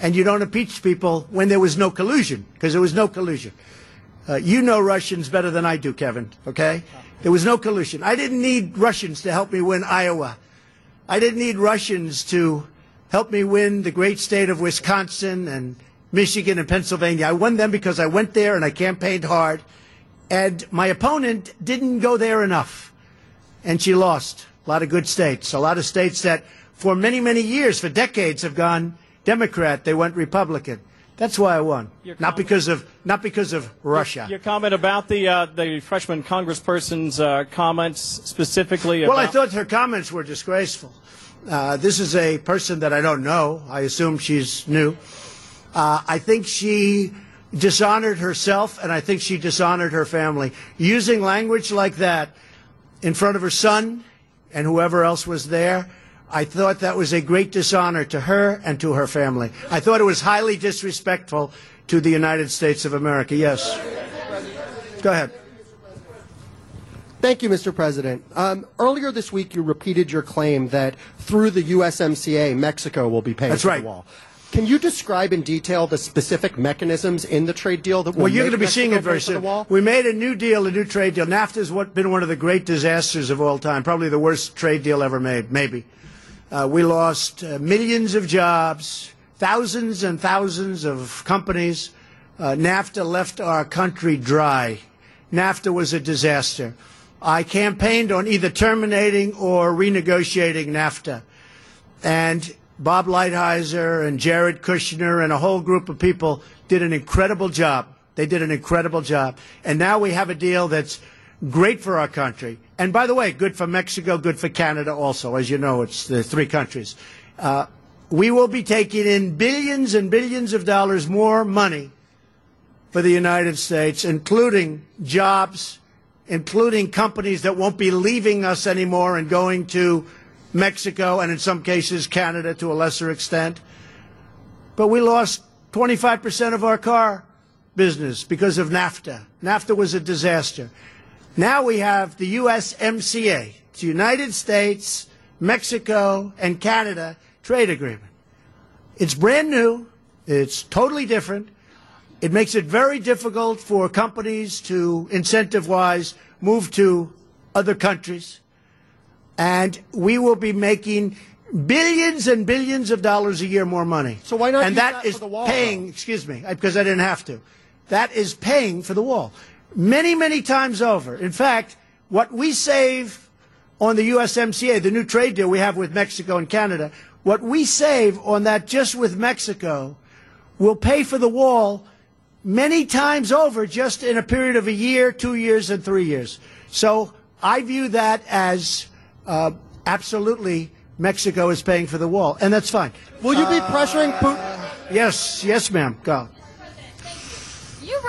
And you don't impeach people when there was no collusion, because there was no collusion. Uh, you know Russians better than I do, Kevin, okay? There was no collusion. I didn't need Russians to help me win Iowa. I didn't need Russians to help me win the great state of Wisconsin and Michigan and Pennsylvania. I won them because I went there and I campaigned hard. And my opponent didn't go there enough. And she lost. A lot of good states. A lot of states that for many, many years, for decades, have gone Democrat. They went Republican. That's why I won. Your Not because of not because of Russia. Your comment about the uh, the freshman congressperson's uh, comments specifically about Well, I thought her comments were disgraceful. Uh, this is a person that I don't know. I assume she's new. Uh, I think she dishonored herself, and I think she dishonored her family. Using language like that in front of her son and whoever else was there, I thought that was a great dishonor to her and to her family. I thought it was highly disrespectful to the United States of America. Yes. Go ahead. Thank you, Mr. President. Um, earlier this week, you repeated your claim that through the USMCA, Mexico will be paying That's for right. the wall. Can you describe in detail the specific mechanisms in the trade deal that will Well, you're going to be Mexico seeing it very soon. We made a new deal, a new trade deal. NAFTA has been one of the great disasters of all time, probably the worst trade deal ever made, maybe. Uh, we lost uh, millions of jobs, thousands and thousands of companies. Uh, NAFTA left our country dry. NAFTA was a disaster. I campaigned on either terminating or renegotiating NAFTA. And Bob Lighthizer and Jared Kushner and a whole group of people did an incredible job. They did an incredible job. And now we have a deal that's great for our country. And by the way, good for Mexico, good for Canada also. As you know, it's the three countries. Uh, we will be taking in billions and billions of dollars more money for the United States, including jobs, including companies that won't be leaving us anymore and going to Mexico and in some cases Canada to a lesser extent. But we lost 25% of our car business because of NAFTA. NAFTA was a disaster. Now we have the USMCA, the United States, Mexico, and Canada trade agreement. It's brand new. It's totally different. It makes it very difficult for companies to, incentive wise, move to other countries. And we will be making billions and billions of dollars a year more money. So why not And that that is for the wall, paying, though? excuse me, because I didn't have to. That is paying for the wall. Many, many times over. In fact, what we save on the USMCA, the new trade deal we have with Mexico and Canada, what we save on that just with Mexico will pay for the wall many times over just in a period of a year, two years, and three years. So I view that as uh, absolutely Mexico is paying for the wall, and that's fine. Will you be pressuring Putin? Yes, yes, ma'am. Go.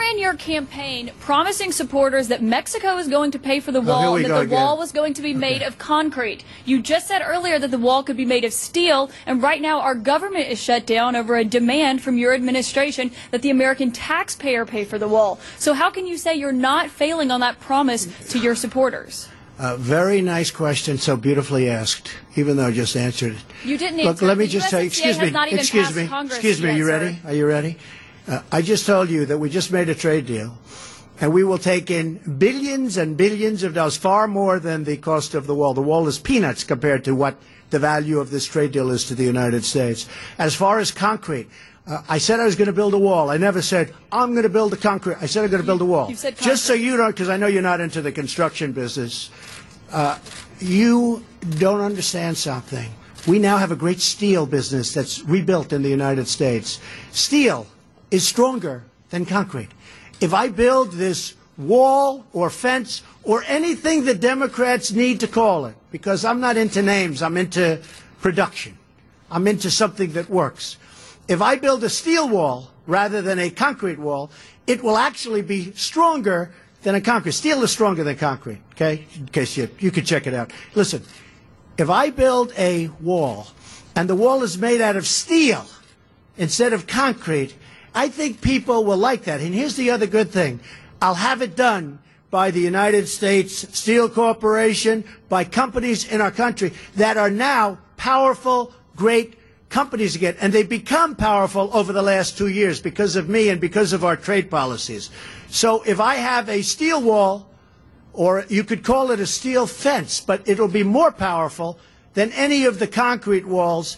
Ran your campaign promising supporters that Mexico is going to pay for the wall we and that the again. wall was going to be made of concrete. You just said earlier that the wall could be made of steel, and right now our government is shut down over a demand from your administration that the American taxpayer pay for the wall. So how can you say you're not failing on that promise to your supporters? Uh, very nice question, so beautifully asked, even though I just answered it. You didn't Look, answer. let me just tell you, excuse me, excuse me, Congress excuse me, yet, you sir. ready? Are you ready? Uh, I just told you that we just made a trade deal, and we will take in billions and billions of dollars, far more than the cost of the wall. The wall is peanuts compared to what the value of this trade deal is to the United States. As far as concrete, uh, I said I was going to build a wall. I never said I'm going to build a concrete. I said I'm going to build a wall. you said Just so you don't, because I know you're not into the construction business. Uh, you don't understand something. We now have a great steel business that's rebuilt in the United States. Steel is stronger than concrete. If I build this wall or fence or anything the Democrats need to call it, because I'm not into names, I'm into production. I'm into something that works. If I build a steel wall rather than a concrete wall, it will actually be stronger than a concrete. Steel is stronger than concrete, okay? In case you, you could check it out. Listen, if I build a wall and the wall is made out of steel instead of concrete, I think people will like that. And here's the other good thing. I'll have it done by the United States Steel Corporation, by companies in our country that are now powerful, great companies again. And they've become powerful over the last two years because of me and because of our trade policies. So if I have a steel wall, or you could call it a steel fence, but it'll be more powerful than any of the concrete walls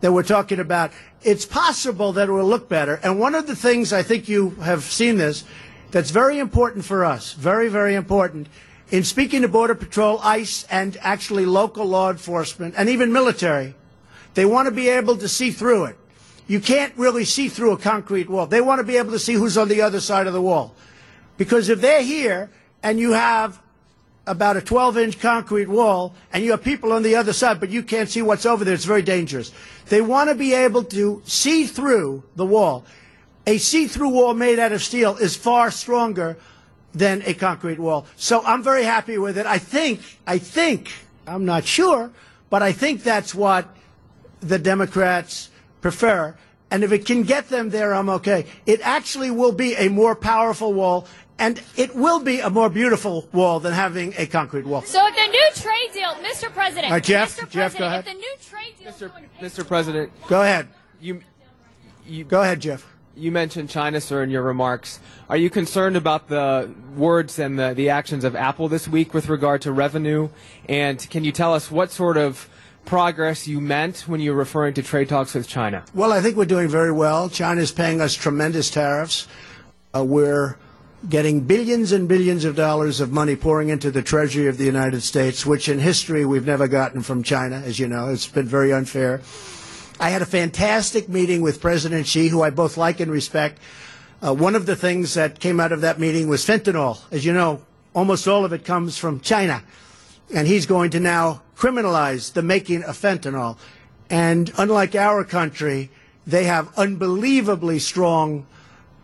that we're talking about. It's possible that it will look better. And one of the things I think you have seen this that's very important for us, very, very important, in speaking to Border Patrol, ICE, and actually local law enforcement, and even military, they want to be able to see through it. You can't really see through a concrete wall. They want to be able to see who's on the other side of the wall. Because if they're here and you have about a 12 inch concrete wall and you have people on the other side, but you can't see what's over there. It's very dangerous. They want to be able to see through the wall. A see through wall made out of steel is far stronger than a concrete wall. So I'm very happy with it. I think, I think, I'm not sure, but I think that's what the Democrats prefer. And if it can get them there, I'm okay. It actually will be a more powerful wall and it will be a more beautiful wall than having a concrete wall. So if the new trade deal, Mr. President, All right, Jeff, Mr. Jeff, President, go ahead. if the new trade deal Mr. Mr. President, Go ahead. you you Go ahead, Jeff. you mentioned China, sir, in your remarks. Are you concerned about the words and the, the actions of Apple this week with regard to revenue? And can you tell us what sort of progress you meant when you were referring to trade talks with China? Well, I think we're doing very well. China's paying us tremendous tariffs. Uh, we're getting billions and billions of dollars of money pouring into the Treasury of the United States, which in history we've never gotten from China, as you know. It's been very unfair. I had a fantastic meeting with President Xi, who I both like and respect. Uh, one of the things that came out of that meeting was fentanyl. As you know, almost all of it comes from China. And he's going to now criminalize the making of fentanyl. And unlike our country, they have unbelievably strong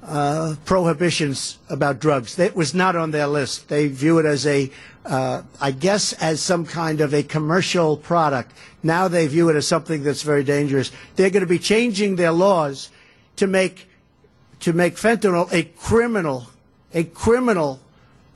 uh, prohibitions about drugs. That was not on their list. They view it as a, uh, I guess, as some kind of a commercial product. Now they view it as something that's very dangerous. They're going to be changing their laws to make to make fentanyl a criminal, a criminal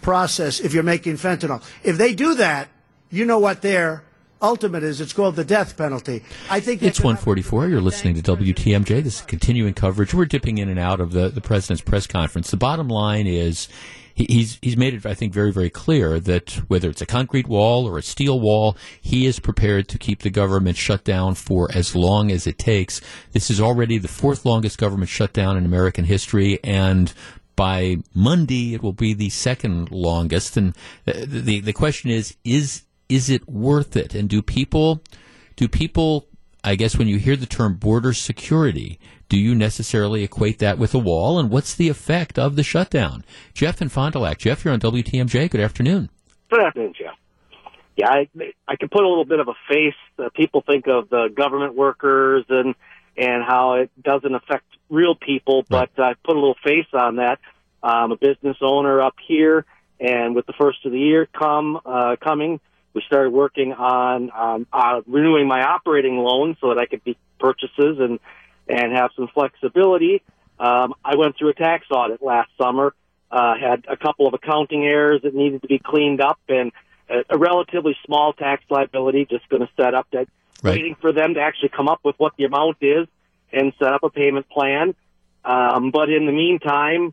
process if you're making fentanyl. If they do that, you know what their ultimate is. It's called the death penalty. I think It's 144. You're listening to WTMJ. This is continuing coverage. We're dipping in and out of the, the president's press conference. The bottom line is he's he's made it, I think, very very clear that whether it's a concrete wall or a steel wall, he is prepared to keep the government shut down for as long as it takes. This is already the fourth longest government shutdown in American history, and by Monday it will be the second longest. And the the, the question is is is it worth it? And do people do people I guess when you hear the term border security, do you necessarily equate that with a wall? And what's the effect of the shutdown? Jeff and Fond du Lac. Jeff, you're on WTMJ. Good afternoon. Good afternoon, Jeff. Yeah, I, I can put a little bit of a face. Uh, people think of the government workers and and how it doesn't affect real people, but I put a little face on that. I'm a business owner up here, and with the first of the year come uh, coming, we started working on um, uh, renewing my operating loan so that I could be purchases and and have some flexibility. Um, I went through a tax audit last summer, uh, had a couple of accounting errors that needed to be cleaned up, and a, a relatively small tax liability. Just going to set up that, Right. waiting for them to actually come up with what the amount is and set up a payment plan. Um, but in the meantime,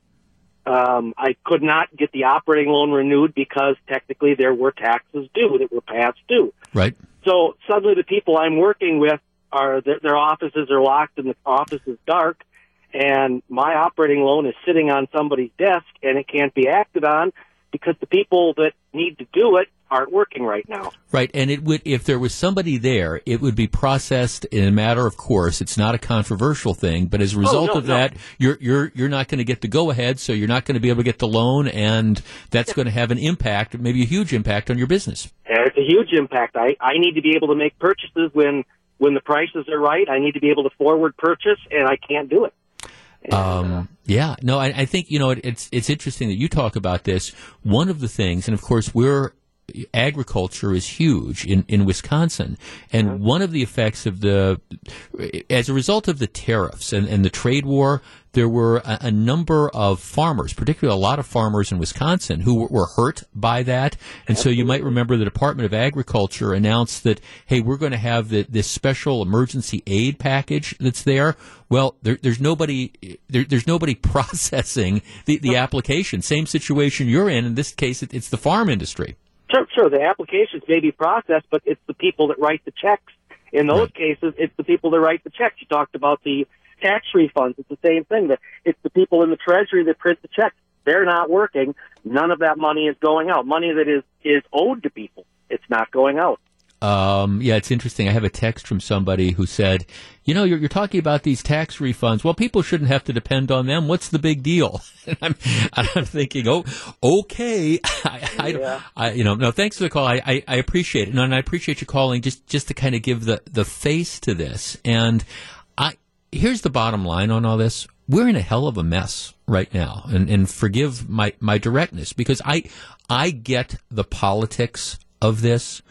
um, I could not get the operating loan renewed because technically there were taxes due that were past due. Right. So suddenly the people I'm working with are their, their offices are locked and the office is dark, and my operating loan is sitting on somebody's desk and it can't be acted on because the people that need to do it aren't working right now. Right, and it would if there was somebody there, it would be processed in a matter of course. It's not a controversial thing, but as a result no, of no. that, you're you're you're not going to get the go ahead, so you're not going to be able to get the loan, and that's going to have an impact, maybe a huge impact on your business. It's a huge impact. I, I need to be able to make purchases when when the prices are right. I need to be able to forward purchase, and I can't do it. Um, yeah, no, I, I think you know it, it's it's interesting that you talk about this. One of the things, and of course, we're agriculture is huge in, in Wisconsin, and one of the effects of the, as a result of the tariffs and, and the trade war, there were a, a number of farmers, particularly a lot of farmers in Wisconsin, who were, were hurt by that. And so you might remember the Department of Agriculture announced that, hey, we're going to have the, this special emergency aid package that's there. Well, there, there's nobody, there, there's nobody processing the, the application. Same situation you're in. In this case, it, it's the farm industry. Sure, sure. The applications may be processed, but it's the people that write the checks. In those cases, it's the people that write the checks. You talked about the tax refunds. It's the same thing. That it's the people in the treasury that print the checks. They're not working. None of that money is going out. Money that is is owed to people. It's not going out. Um, yeah, it's interesting. I have a text from somebody who said, you know, you're, you're talking about these tax refunds. Well, people shouldn't have to depend on them. What's the big deal? And I'm, I'm thinking, oh, okay. I, I, Yeah. I, you know, no, thanks for the call. I, I, I appreciate it. No, and I appreciate you calling just, just to kind of give the, the face to this. And I, here's the bottom line on all this. We're in a hell of a mess right now. And, and forgive my, my directness because I, I get the politics of this.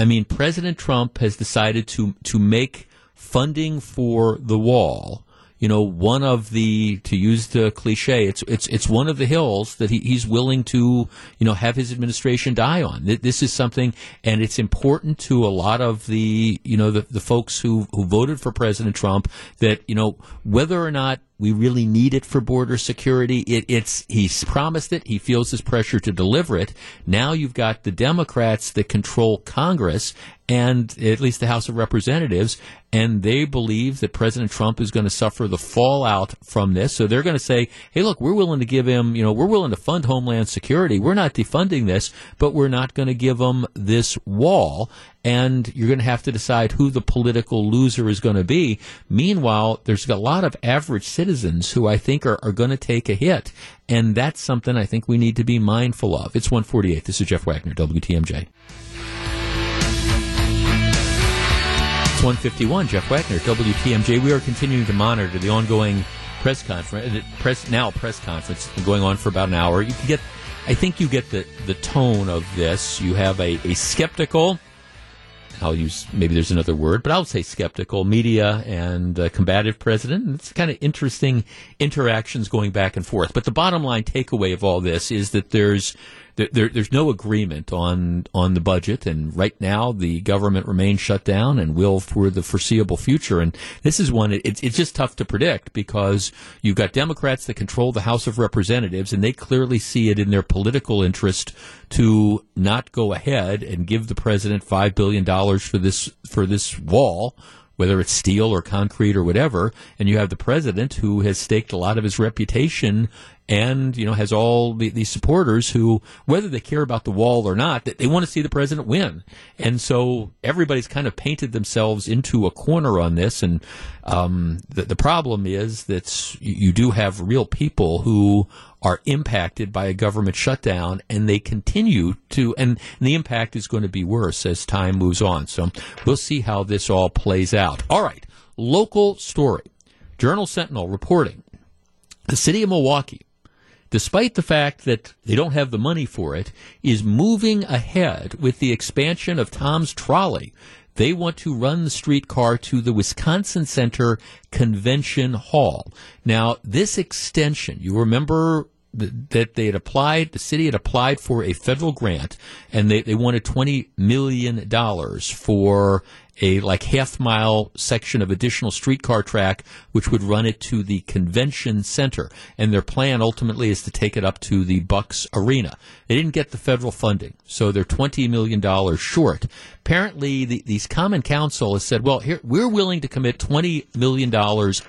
I mean, President Trump has decided to, to make funding for the wall you know, one of the to use the cliche, it's it's it's one of the hills that he, he's willing to you know have his administration die on. This is something, and it's important to a lot of the you know the, the folks who who voted for President Trump that you know whether or not we really need it for border security. It, it's he's promised it. He feels this pressure to deliver it. Now you've got the Democrats that control Congress and at least the House of Representatives, and they believe that President Trump is going to suffer the fallout from this. So they're going to say, "Hey, look, we're willing to give him. You know, we're willing to fund Homeland Security. We're not defunding this, but we're not going to give him this wall." And you're going to have to decide who the political loser is going to be. Meanwhile, there's a lot of average citizens who I think are, are going to take a hit, and that's something I think we need to be mindful of. It's 148. This is Jeff Wagner, WTMJ. It's 151. Jeff Wagner, WTMJ. We are continuing to monitor the ongoing press conference, press now press conference, going on for about an hour. You can get, I think you get the the tone of this. You have a, a skeptical. I'll use maybe there's another word, but I'll say skeptical media and combative president. It's kind of interesting interactions going back and forth. But the bottom line takeaway of all this is that there's there, there, there's no agreement on on the budget, and right now the government remains shut down and will for the foreseeable future. And this is one it's it's just tough to predict because you've got Democrats that control the House of Representatives, and they clearly see it in their political interest to not go ahead and give the president five billion dollars for this for this wall whether it's steel or concrete or whatever, and you have the president who has staked a lot of his reputation and you know has all the, these supporters who, whether they care about the wall or not, that they want to see the president win, and so everybody's kind of painted themselves into a corner on this, and um, the, the problem is that you, do have real people who are impacted by a government shutdown and they continue to and the impact is going to be worse as time moves on. So we'll see how this all plays out. All right. Local story. Journal sentinel reporting. The city of milwaukee despite the fact that they don't have the money for it is moving ahead with the expansion of tom's trolley they want to run the streetcar to the Wisconsin Center Convention Hall. Now, this extension, you remember th- that they had applied, the city had applied for a federal grant, and they, they wanted $20 million for a like half mile section of additional streetcar track, which would run it to the convention center. And their plan ultimately is to take it up to the Bucks Arena. They didn't get the federal funding, so they're $20 million short. Apparently, the, these Common Council has said, well, here, we're willing to commit $20 million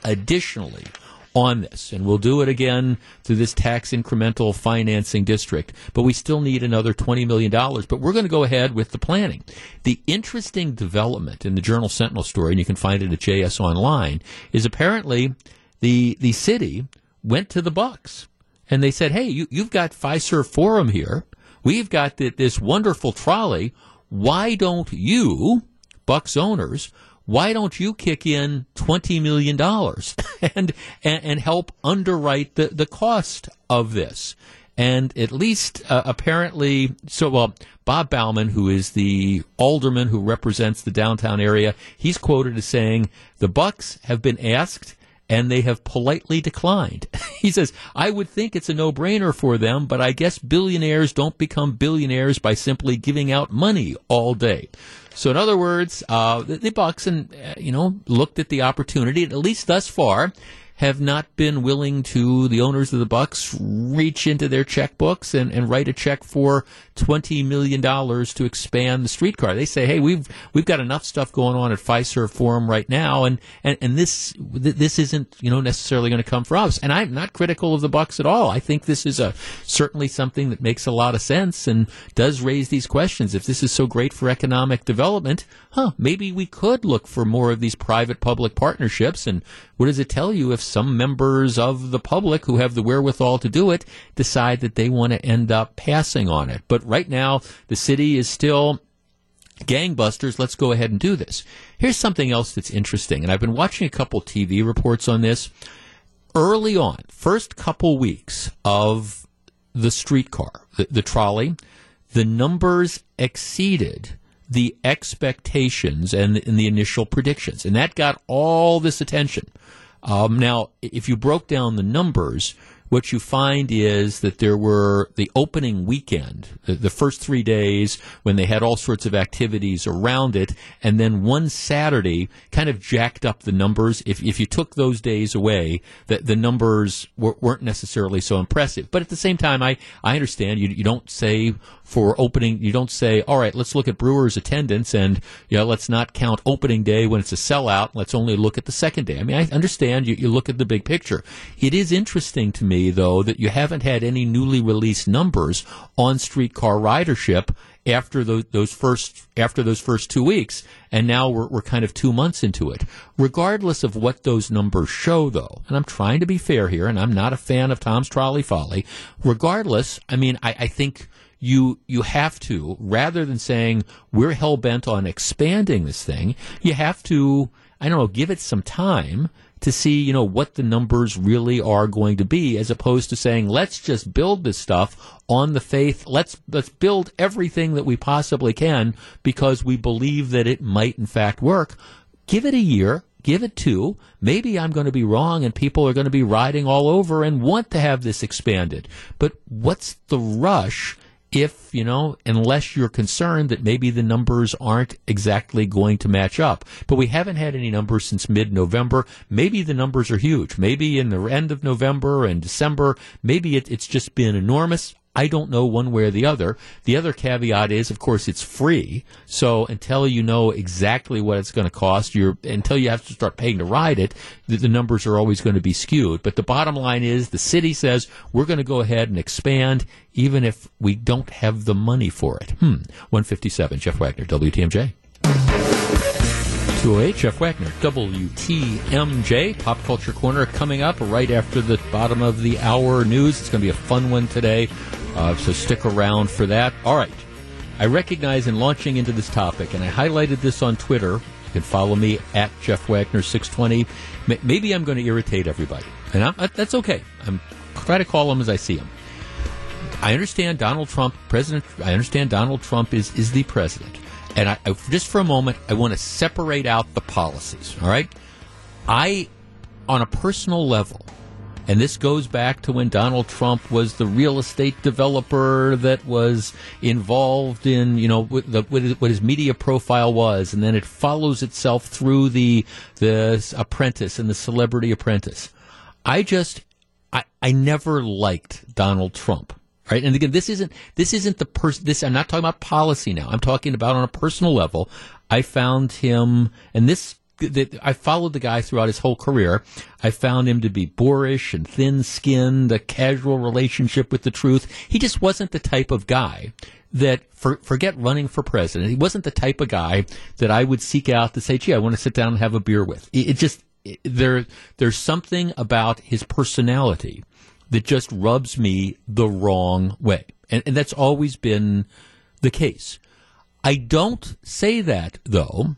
additionally on this, and we'll do it again through this tax incremental financing district. But we still need another $20 million, but we're going to go ahead with the planning. The interesting development in the Journal Sentinel story, and you can find it at JS Online, is apparently the, the city went to the Bucks and they said, hey, you, you've got Fiserv Forum here. We've got th- this wonderful trolley. Why don't you, Bucks owners, why don't you kick in twenty million dollars and, and and help underwrite the the cost of this? And at least uh, apparently, so well, Bob Bauman, who is the alderman who represents the downtown area, he's quoted as saying the Bucks have been asked and they have politely declined. he says, I would think it's a no brainer for them, but I guess billionaires don't become billionaires by simply giving out money all day. So, in other words, uh, the, the Bucks and uh, you know looked at the opportunity, at least thus far, have not been willing to, the owners of the Bucks, reach into their checkbooks and, and write a check for $20 million to expand the streetcar. They say, hey, we've, we've got enough stuff going on at Fiserv Forum right now, and, and, and this, this isn't, you know, necessarily going to come for us. And I'm not critical of the Bucks at all. I think this is a, certainly something that makes a lot of sense and does raise these questions. If this is so great for economic development, huh, maybe we could look for more of these private public partnerships. And what does it tell you if some members of the public who have the wherewithal to do it decide that they want to end up passing on it? But right now, the city is still gangbusters, let's go ahead and do this. Here's something else that's interesting, and I've been watching a couple TV reports on this. Early on, first couple weeks of the streetcar, the, the trolley, the numbers exceeded the expectations and, and, the initial predictions, and that got all this attention. Um, now, if you broke down the numbers, what you find is that there were the opening weekend, the, the, first three days when they had all sorts of activities around it, and then one Saturday kind of jacked up the numbers. If, if you took those days away, the, the numbers were, not necessarily so impressive. But at the same time, I, I understand you, you don't say for opening, you don't say, all right, let's look at Brewers attendance and, you know, let's not count opening day when it's a sellout. Let's only look at the second day. I mean, I understand you, you look at the big picture. It is interesting to me, though, that you haven't had any newly released numbers on streetcar ridership after those, those first after those first two weeks, and now we're, we're kind of two months into it. Regardless of what those numbers show, though, and I'm trying to be fair here, and I'm not a fan of Tom's Trolley Folly. Regardless, I mean, I, I think you you have to rather than saying we're hell bent on expanding this thing, you have to I don't know give it some time to see you know what the numbers really are going to be as opposed to saying let's just build this stuff on the faith let's let's build everything that we possibly can because we believe that it might in fact work give it a year give it two. Maybe I'm going to be wrong and people are going to be riding all over and want to have this expanded. But what's the rush if, you know, unless you're concerned that maybe the numbers aren't exactly going to match up. But we haven't had any numbers since mid November. Maybe the numbers are huge. Maybe in the end of November and December, maybe it, it's just been enormous. I don't know one way or the other. The other caveat is, of course, it's free. So until you know exactly what it's going to cost, you're until you have to start paying to ride it, the, the numbers are always going to be skewed. But the bottom line is, the city says we're going to go ahead and expand, even if we don't have the money for it. Hmm. One fifty seven. Jeff Wagner, WTMJ. 208, Jeff Wagner, WTMJ. Pop Culture Corner coming up right after the bottom of the hour news. It's going to be a fun one today. Uh, so stick around for that. All right. I recognize in launching into this topic, and I highlighted this on Twitter. You can follow me at Jeff Wagner 620. Maybe I'm going to irritate everybody, and I'm, that's okay. I'm try to call them as I see them. I understand Donald Trump, President. I understand Donald Trump is is the president, and I, I just for a moment I want to separate out the policies. All right, I, on a personal level, and this goes back to when Donald Trump was the real estate developer that was involved in, you know, what, the, what his media profile was. And then it follows itself through the, the apprentice and the celebrity apprentice. I just, I, I never liked Donald Trump. Right. And again, this isn't, this isn't the person, this, I'm not talking about policy now. I'm talking about on a personal level. I found him, and this that I followed the guy throughout his whole career. I found him to be boorish and thin-skinned, a casual relationship with the truth. He just wasn't the type of guy that for, forget running for president. He wasn't the type of guy that I would seek out to say, "Gee, I want to sit down and have a beer with." It, it just it, there there's something about his personality that just rubs me the wrong way, and, and that's always been the case. I don't say that though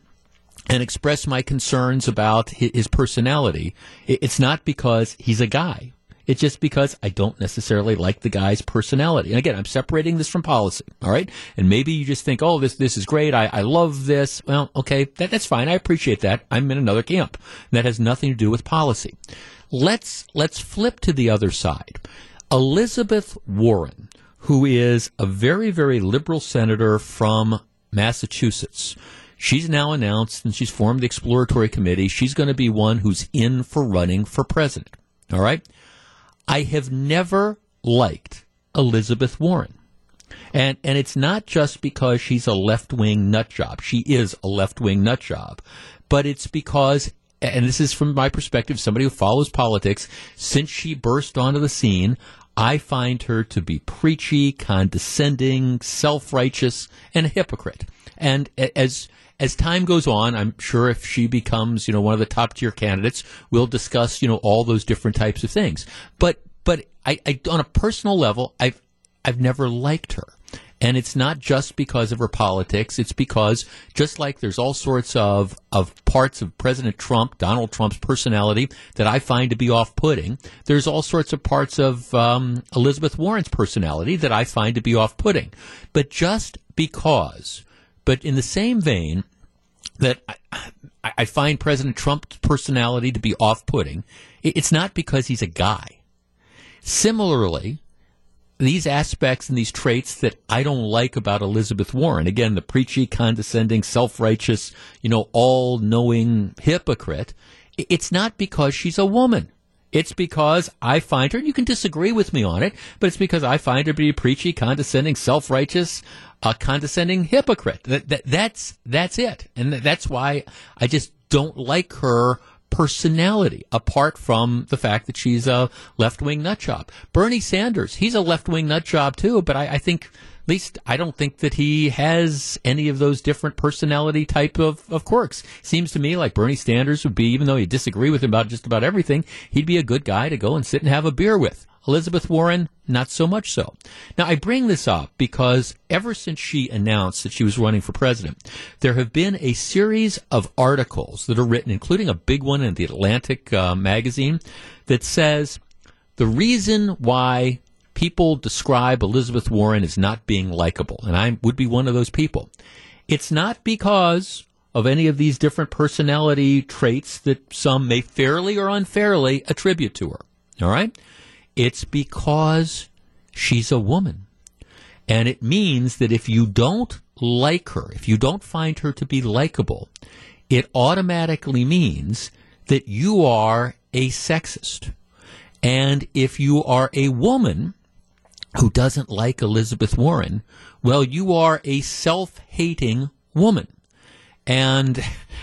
and express my concerns about his personality, it's not because he's a guy. It's just because I don't necessarily like the guy's personality. And again, I'm separating this from policy. All right. And maybe you just think, oh, this, this is great. I, I love this. Well, okay. That, that's fine. I appreciate that. I'm in another camp. That has nothing to do with policy. Let's, let's flip to the other side. Elizabeth Warren, who is a very, very liberal senator from Massachusetts, She's now announced and she's formed the exploratory committee. She's going to be one who's in for running for president. All right. I have never liked Elizabeth Warren. And and it's not just because she's a left wing nut job. She is a left wing nut job. But it's because and this is from my perspective, somebody who follows politics, since she burst onto the scene, I find her to be preachy, condescending, self righteous, and a hypocrite. And as as time goes on, I'm sure if she becomes, you know, one of the top tier candidates, we'll discuss, you know, all those different types of things. But but I, I on a personal level, I've I've never liked her. And it's not just because of her politics. It's because just like there's all sorts of, of parts of President Trump, Donald Trump's personality that I find to be off putting, there's all sorts of parts of um, Elizabeth Warren's personality that I find to be off putting. But just because, but in the same vein that I, I find President Trump's personality to be off putting, it's not because he's a guy. Similarly, these aspects and these traits that I don't like about Elizabeth Warren. Again, the preachy, condescending, self-righteous, you know, all-knowing hypocrite. It's not because she's a woman. It's because I find her, and you can disagree with me on it, but it's because I find her to be preachy, condescending, self-righteous, a condescending hypocrite. That, that, that's, that's it. And that's why I just don't like her personality, apart from the fact that she's a left wing nut job. Bernie Sanders, he's a left wing nut job too, but I, I, think. At least I don't think that he has any of those different personality type of, of quirks. Seems to me like Bernie Sanders would be, even though you disagree with him about just about everything, he'd be a good guy to go and sit and have a beer with. Elizabeth Warren, not so much so. Now, I bring this up because ever since she announced that she was running for president, there have been a series of articles that are written, including a big one in the Atlantic uh, magazine, that says the reason why people describe Elizabeth Warren as not being likable, and I would be one of those people, it's not because of any of these different personality traits that some may fairly or unfairly attribute to her. All right? It's because she's a woman. And it means that if you don't like her, if you don't find her to be likable, it automatically means that you are a sexist. And if you are a woman who doesn't like Elizabeth Warren, well, you are a self hating woman. And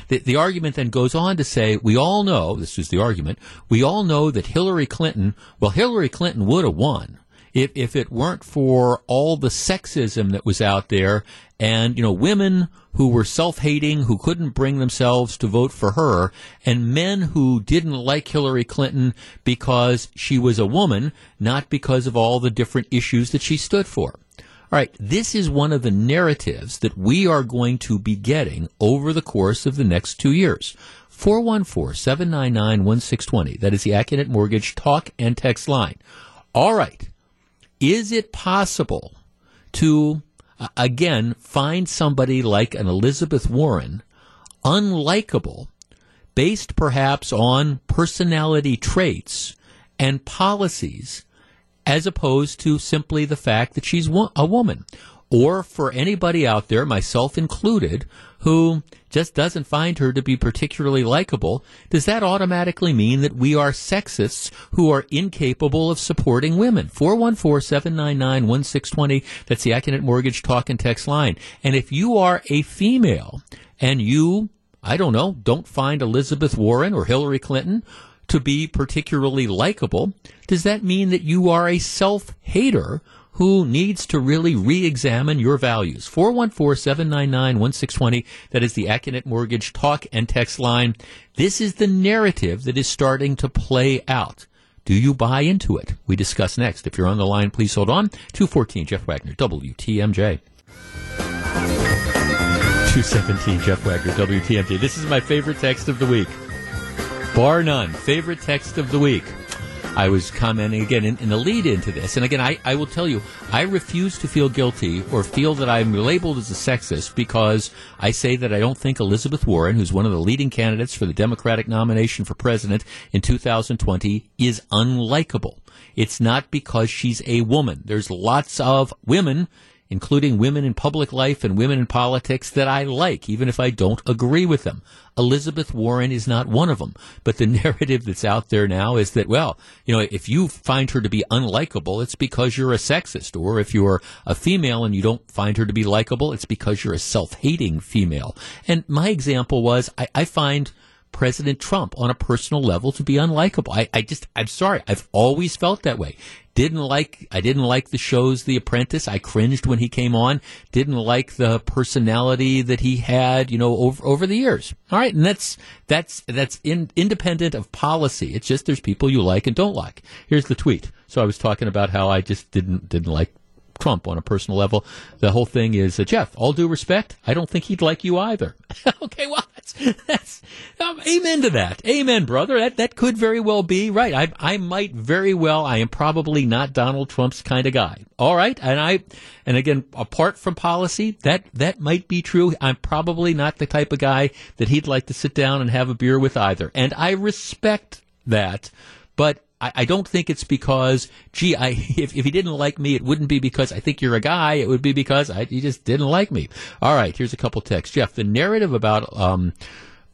the, the argument then goes on to say, we all know, this is the argument, we all know that Hillary Clinton, well, Hillary Clinton would have won if, if it weren't for all the sexism that was out there and, you know, women who were self-hating, who couldn't bring themselves to vote for her, and men who didn't like Hillary Clinton because she was a woman, not because of all the different issues that she stood for. All right, this is one of the narratives that we are going to be getting over the course of the next two years. 414-799-1620. That is the Accunet Mortgage talk and text line. All right. Is it possible to, uh, again, find somebody like an Elizabeth Warren unlikable based perhaps on personality traits and policies as opposed to simply the fact that she's a woman. Or for anybody out there, myself included, who just doesn't find her to be particularly likable, does that automatically mean that we are sexists who are incapable of supporting women? 414-799-1620. That's the Accunet Mortgage talk and text line. And if you are a female and you, I don't know, don't find Elizabeth Warren or Hillary Clinton to be particularly likable, does that mean that you are a self hater who needs to really re examine your values? 414 799 1620. That is the Accunet Mortgage talk and text line. This is the narrative that is starting to play out. Do you buy into it? We discuss next. If you're on the line, please hold on. 214 Jeff Wagner, WTMJ. 217 Jeff Wagner, WTMJ. This is my favorite text of the week. Bar none. Favorite text of the week. I was commenting again in, in the lead into this. And again, I, I will tell you, I refuse to feel guilty or feel that I'm labeled as a sexist because I say that I don't think Elizabeth Warren, who's one of the leading candidates for the Democratic nomination for president in 2020, is unlikable. It's not because she's a woman. There's lots of women including women in public life and women in politics that I like, even if I don't agree with them. Elizabeth Warren is not one of them. But the narrative that's out there now is that, well, you know, if you find her to be unlikable, it's because you're a sexist. Or if you're a female and you don't find her to be likable, it's because you're a self-hating female. And my example was, I, I find President Trump on a personal level to be unlikable. I, I just, I'm sorry. I've always felt that way. Didn't like, I didn't like the shows The Apprentice. I cringed when he came on. Didn't like the personality that he had, you know, over, over the years. All right. And that's, that's, that's in, independent of policy. It's just there's people you like and don't like. Here's the tweet. So I was talking about how I just didn't, didn't like Trump on a personal level. The whole thing is, uh, Jeff, all due respect, I don't think he'd like you either. okay, well, that's, um, amen to that. Amen, brother. That that could very well be right. I I might very well. I am probably not Donald Trump's kind of guy. All right, and I and again, apart from policy, that that might be true. I'm probably not the type of guy that he'd like to sit down and have a beer with either, and I respect that. But I, I don't think it's because, gee, I if, if he didn't like me, it wouldn't be because I think you're a guy. It would be because I, he just didn't like me. All right, here's a couple texts. Jeff, the narrative about um,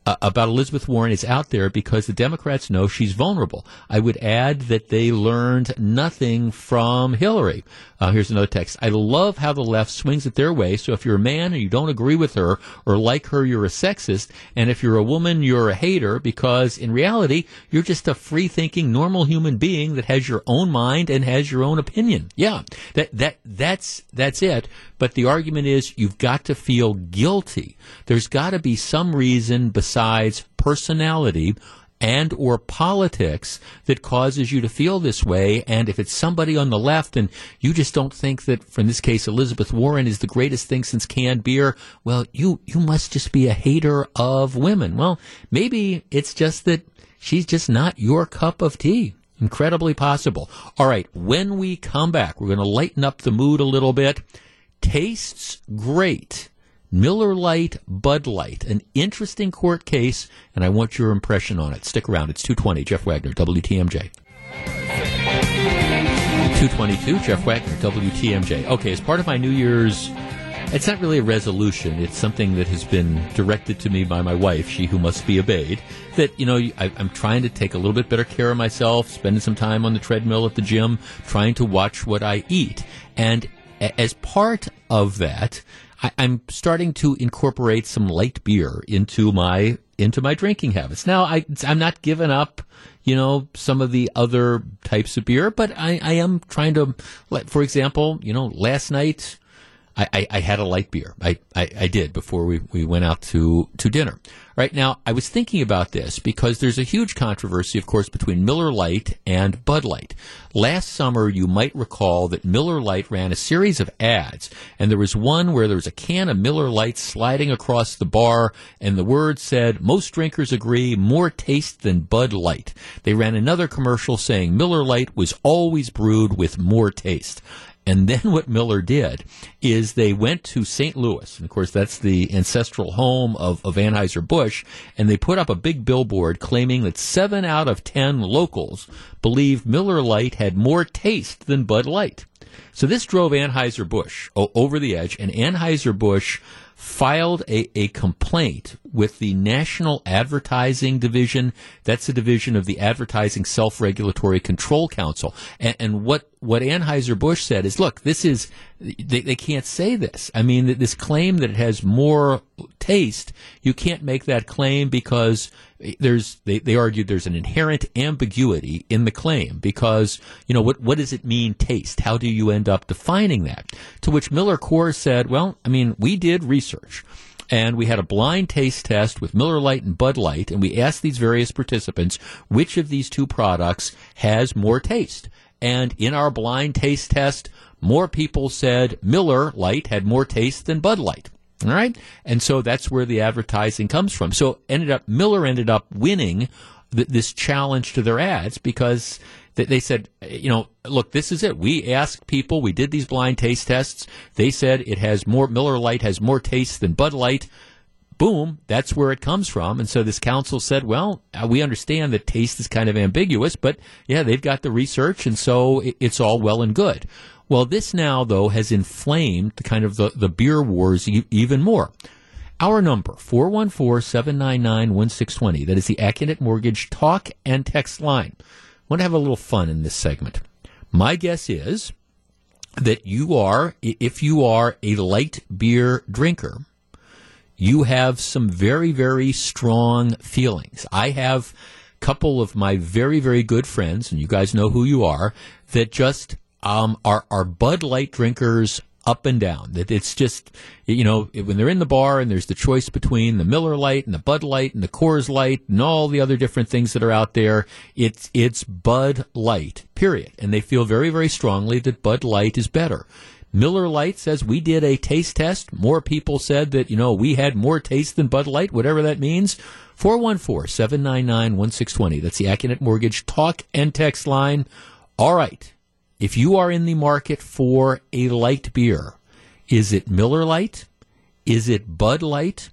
uh, about Elizabeth Warren is out there because the Democrats know she's vulnerable. I would add that they learned nothing from Hillary. Uh, here's another text. I love how the left swings it their way. So if you're a man and you don't agree with her or like her, you're a sexist. And if you're a woman, you're a hater because in reality, you're just a free thinking, normal human being that has your own mind and has your own opinion. Yeah, that, that, that's, that's it. But the argument is you've got to feel guilty. There's got to be some reason besides personality and or politics that causes you to feel this way. And if it's somebody on the left and you just don't think that for in this case Elizabeth Warren is the greatest thing since canned beer well you you must just be a hater of women. Well maybe it's just that she's just not your cup of tea. Incredibly possible. All right when we come back we're going to lighten up the mood a little bit. Tastes great. Miller Lite, Bud Light, an interesting court case, and I want your impression on it. Stick around. It's 220. Jeff Wagner, WTMJ. 222, Jeff Wagner, WTMJ. Okay, as part of my New Year's, it's not really a resolution. It's something that has been directed to me by my wife, she who must be obeyed, that, you know, I, I'm trying to take a little bit better care of myself, spending some time on the treadmill at the gym, trying to watch what I eat. And as part of that, I, am starting to incorporate some light beer into my into my drinking habits. Now, I, I'm not giving up, you know, some of the other types of beer, but I, I am trying to, for example, you know, last night I, I, I had a light beer. I, I, I, did before we, we went out to, to dinner. Right now, I was thinking about this because there's a huge controversy, of course, between Miller Lite and Bud Light. Last summer, you might recall that Miller Lite ran a series of ads, and there was one where there was a can of Miller Lite sliding across the bar, and the word said, Most drinkers agree, more taste than Bud Light. They ran another commercial saying Miller Lite was always brewed with more taste. And then what Miller did is they went to St. Louis. And of course, that's the ancestral home of, of Anheuser-Busch. And they put up a big billboard claiming that seven out of ten locals believed Miller Lite had more taste than Bud Light. So this drove Anheuser-Busch over the edge, and Anheuser-Busch filed a, a complaint with the National Advertising Division. That's a division of the Advertising Self Regulatory Control Council. And, and what, what Anheuser-Busch said is, look, this is, they, they can't say this. I mean, this claim that it has more taste, you can't make that claim because there's they, they argued there's an inherent ambiguity in the claim because you know what what does it mean taste how do you end up defining that to which Miller Coors said well I mean we did research and we had a blind taste test with Miller Lite and Bud Light and we asked these various participants which of these two products has more taste and in our blind taste test more people said Miller Lite had more taste than Bud Light all right. And so that's where the advertising comes from. So ended up, Miller ended up winning th- this challenge to their ads because th- they said, you know, look, this is it. We asked people, we did these blind taste tests. They said it has more, Miller Lite has more taste than Bud Light. Boom, that's where it comes from. And so this council said, well, uh, we understand that taste is kind of ambiguous, but yeah, they've got the research, and so it's all well and good. Well, this now, though, has inflamed the kind of the, the beer wars e- even more. Our number, 414-799-1620. That is the Accunet Mortgage talk and text line. Want to have a little fun in this segment. My guess is that you are, if you are a light beer drinker, you have some very, very strong feelings. I have a couple of my very, very good friends, and you guys know who you are, that just um, are, are Bud Light drinkers up and down. That it's just, you know, when they're in the bar and there's the choice between the Miller Lite and the Bud Light and the Coors Light and all the other different things that are out there, it's it's Bud Light. Period. And they feel very, very strongly that Bud Light is better. Miller Lite says we did a taste test. More people said that, you know, we had more taste than Bud Light, whatever that means. 414 799 1620. That's the Accunet Mortgage talk and text line. All right. If you are in the market for a light beer, is it Miller Lite? Is it Bud Light?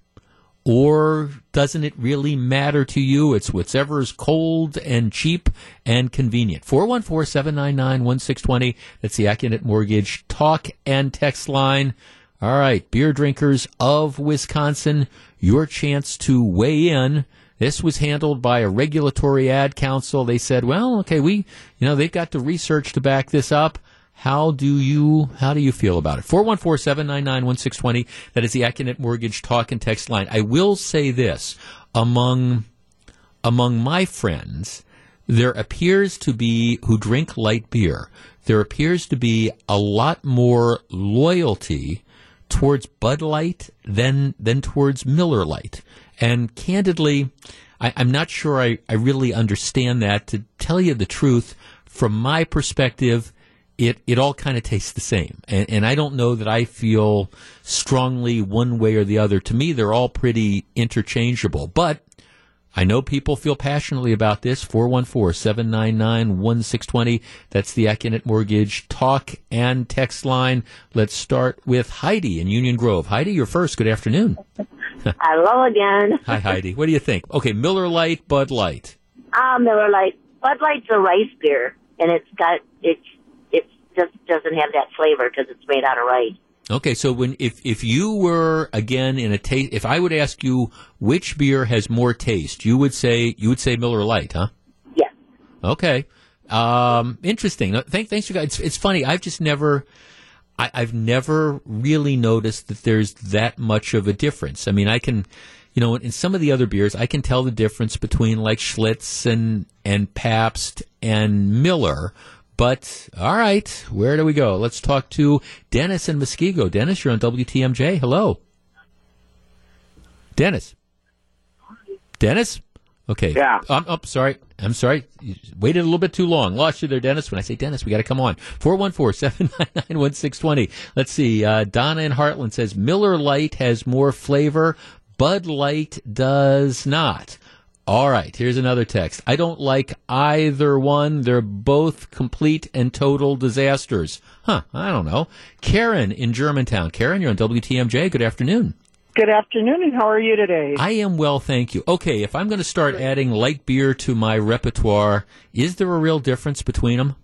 Or doesn't it really matter to you? It's whatever is cold and cheap and convenient. 414 799 1620. That's the Accunet Mortgage talk and text line. All right, beer drinkers of Wisconsin, your chance to weigh in. This was handled by a regulatory ad council. They said, well, okay, we, you know, they've got the research to back this up. How do you how do you feel about it? 414-799-1620. That is the Accunet Mortgage talk and text line. I will say this among among my friends, there appears to be who drink light beer. There appears to be a lot more loyalty towards Bud Light than than towards Miller Lite. And candidly, I, I'm not sure I, I really understand that. To tell you the truth, from my perspective, it, it all kind of tastes the same. And, and I don't know that I feel strongly one way or the other. To me, they're all pretty interchangeable. But I know people feel passionately about this. 414 799 1620. That's the Accunet Mortgage talk and text line. Let's start with Heidi in Union Grove. Heidi, you're first. Good afternoon. Hello again. Hi, Heidi. What do you think? Okay, Miller Lite, Bud Light. Ah, Miller Lite. Bud Light's a rice beer, and it's got it's it just doesn't have that flavor because it's made out of rice. Okay, so when if if you were again in a taste, if I would ask you which beer has more taste, you would say you would say Miller Lite, huh? Yes. Okay. Um, interesting. Thank, thanks, you guys. It's, it's funny. I've just never, I, I've never really noticed that there's that much of a difference. I mean, I can, you know, in some of the other beers, I can tell the difference between like Schlitz and and Pabst and Miller. But all right, where do we go? Let's talk to Dennis and Muskego. Dennis, you're on WTMJ. Hello, Dennis. Dennis. Okay. Yeah. I'm, I'm sorry. I'm sorry. You waited a little bit too long. Lost you there, Dennis. When I say Dennis, we got to come on. 414-799-1620. Let's see. Uh, Donna in Hartland says Miller Lite has more flavor. Bud Light does not. All right. Here's another text. I don't like either one. They're both complete and total disasters. Huh. I don't know. Karen in Germantown. Karen, you're on WTMJ. Good afternoon. Good afternoon, and how are you today? I am well, thank you. Okay, if I'm going to start adding light beer to my repertoire, is there a real difference between them?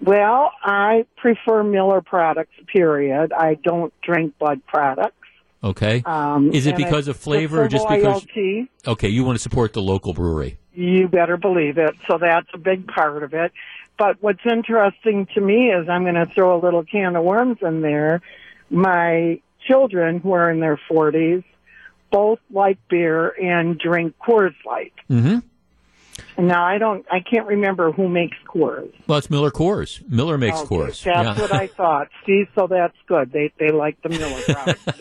Well, I prefer Miller products, period. I don't drink Bud products. Okay. Um, is it because I of flavor or just because? loyalty. Okay, you want to support the local brewery. You better believe it. So that's a big part of it. But what's interesting to me is I'm going to throw a little can of worms in there. My children, who are in their 40s, both like beer and drink Coors Light. Mm-hmm. Now I don't, I can't remember who makes Coors. Well, it's Miller Coors. Miller makes Okay, Coors. That's Yeah. what I thought. See, so that's good. They they like the Miller product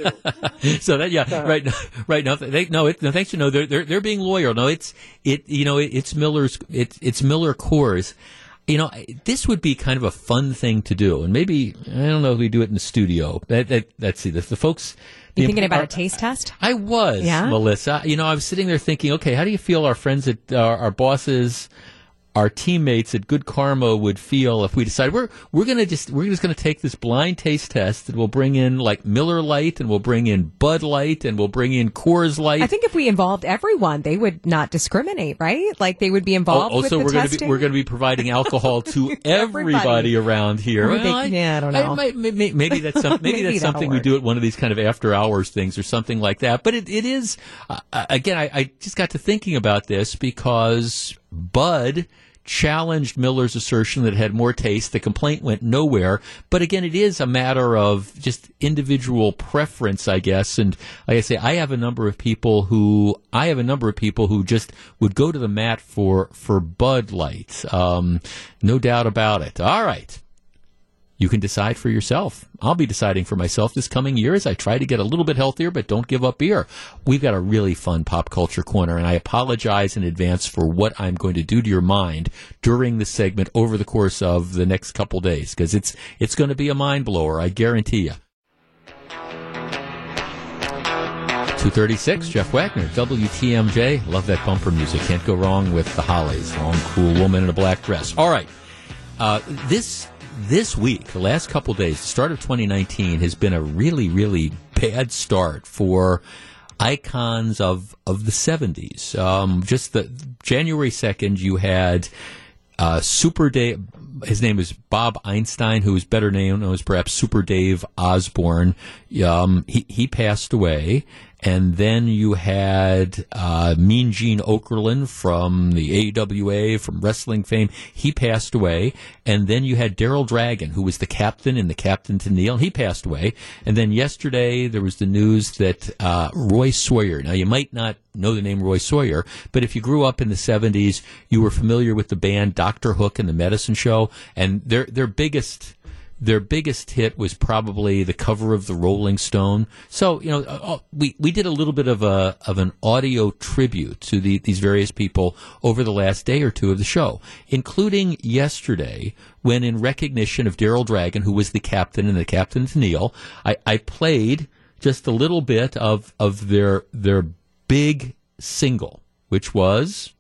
too. so that yeah So- right right no they no it no thanks to no they're they're they're being loyal no it's it you know it, it's Miller's it's it's Miller Coors you know this would be kind of a fun thing to do and maybe I don't know if we do it in the studio that, that let's see the, the folks You the thinking about our- a taste test? I was Yeah? Melissa you know I was sitting there thinking okay how do you feel our friends at our, our bosses our teammates at Good Karma would feel if we decide we're we're gonna just we're just gonna take this blind taste test and we'll bring in like Miller Lite and we'll bring in Bud Light and we'll bring in Coors Light. I think if we involved everyone, they would not discriminate, right? Like they would be involved. also, with the we're going to be we're going to be providing alcohol to everybody around here. I Well, yeah, I don't know. might- maybe, maybe that's some, maybe, Maybe that's something we do at one of these kind of after hours things or something like that. But it, it is uh, uh, again. I, I just got to thinking about this because Bud challenged Miller's assertion that it had more taste. The complaint went nowhere. But again, it is a matter of just individual preference, I guess. And like I say, I have a number of people who I have a number of people who just would go to the mat for for Bud Light. Um, no doubt about it. All right. You can decide for yourself. I'll be deciding for myself this coming year as I try to get a little bit healthier, but don't give up beer. We've got a really fun pop culture corner, and I apologize in advance for what I'm going to do to your mind during the segment over the course of the next couple days, because it's it's going to be a mind blower. I guarantee you. 236, Jeff Wagner, WTMJ. Love that bumper music. Can't go wrong with the Hollies. Long, cool woman in a black dress. All right. Uh, this this week, the last couple days, the start of 2019 has been a really, really bad start for icons of of the 70s. Um, just the January 2nd, you had uh, Super Dave. His name is Bob Einstein, who is better known as perhaps Super Dave Osborne. Um, he he passed away, and then you had uh, Mean Gene Okerlund from the AWA, from wrestling fame. He passed away, and then you had Daryl Dragon, who was the captain in the Captain Tennille. He passed away, and then yesterday there was the news that uh, Roy Sawyer. Now you might not know the name Roy Sawyer, but if you grew up in the 70s, you were familiar with the band Dr. Hook and the Medicine Show, and their their biggest their biggest hit was probably the cover of the Rolling Stone. So you know, uh, we we did a little bit of a of an audio tribute to the, these various people over the last day or two of the show, including yesterday when, in recognition of Daryl Dragon, who was the captain and the captain Tennille, I, I played just a little bit of of their their big single, which was.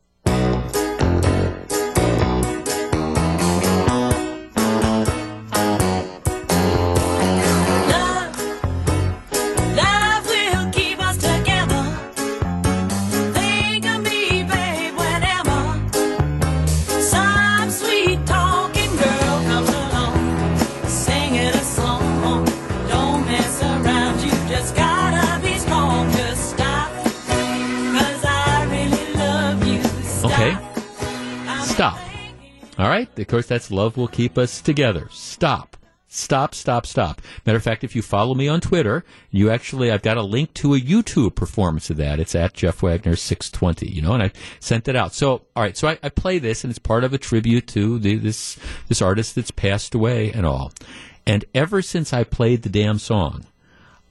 All right. Of course, that's love will keep us together. Stop. Stop, stop, stop. Matter of fact, if you follow me on Twitter, you actually, I've got a link to a YouTube performance of that. It's at Jeff Wagner 620, you know, and I sent it out. So, all right. So I, I play this and it's part of a tribute to the, this, this artist that's passed away and all. And ever since I played the damn song,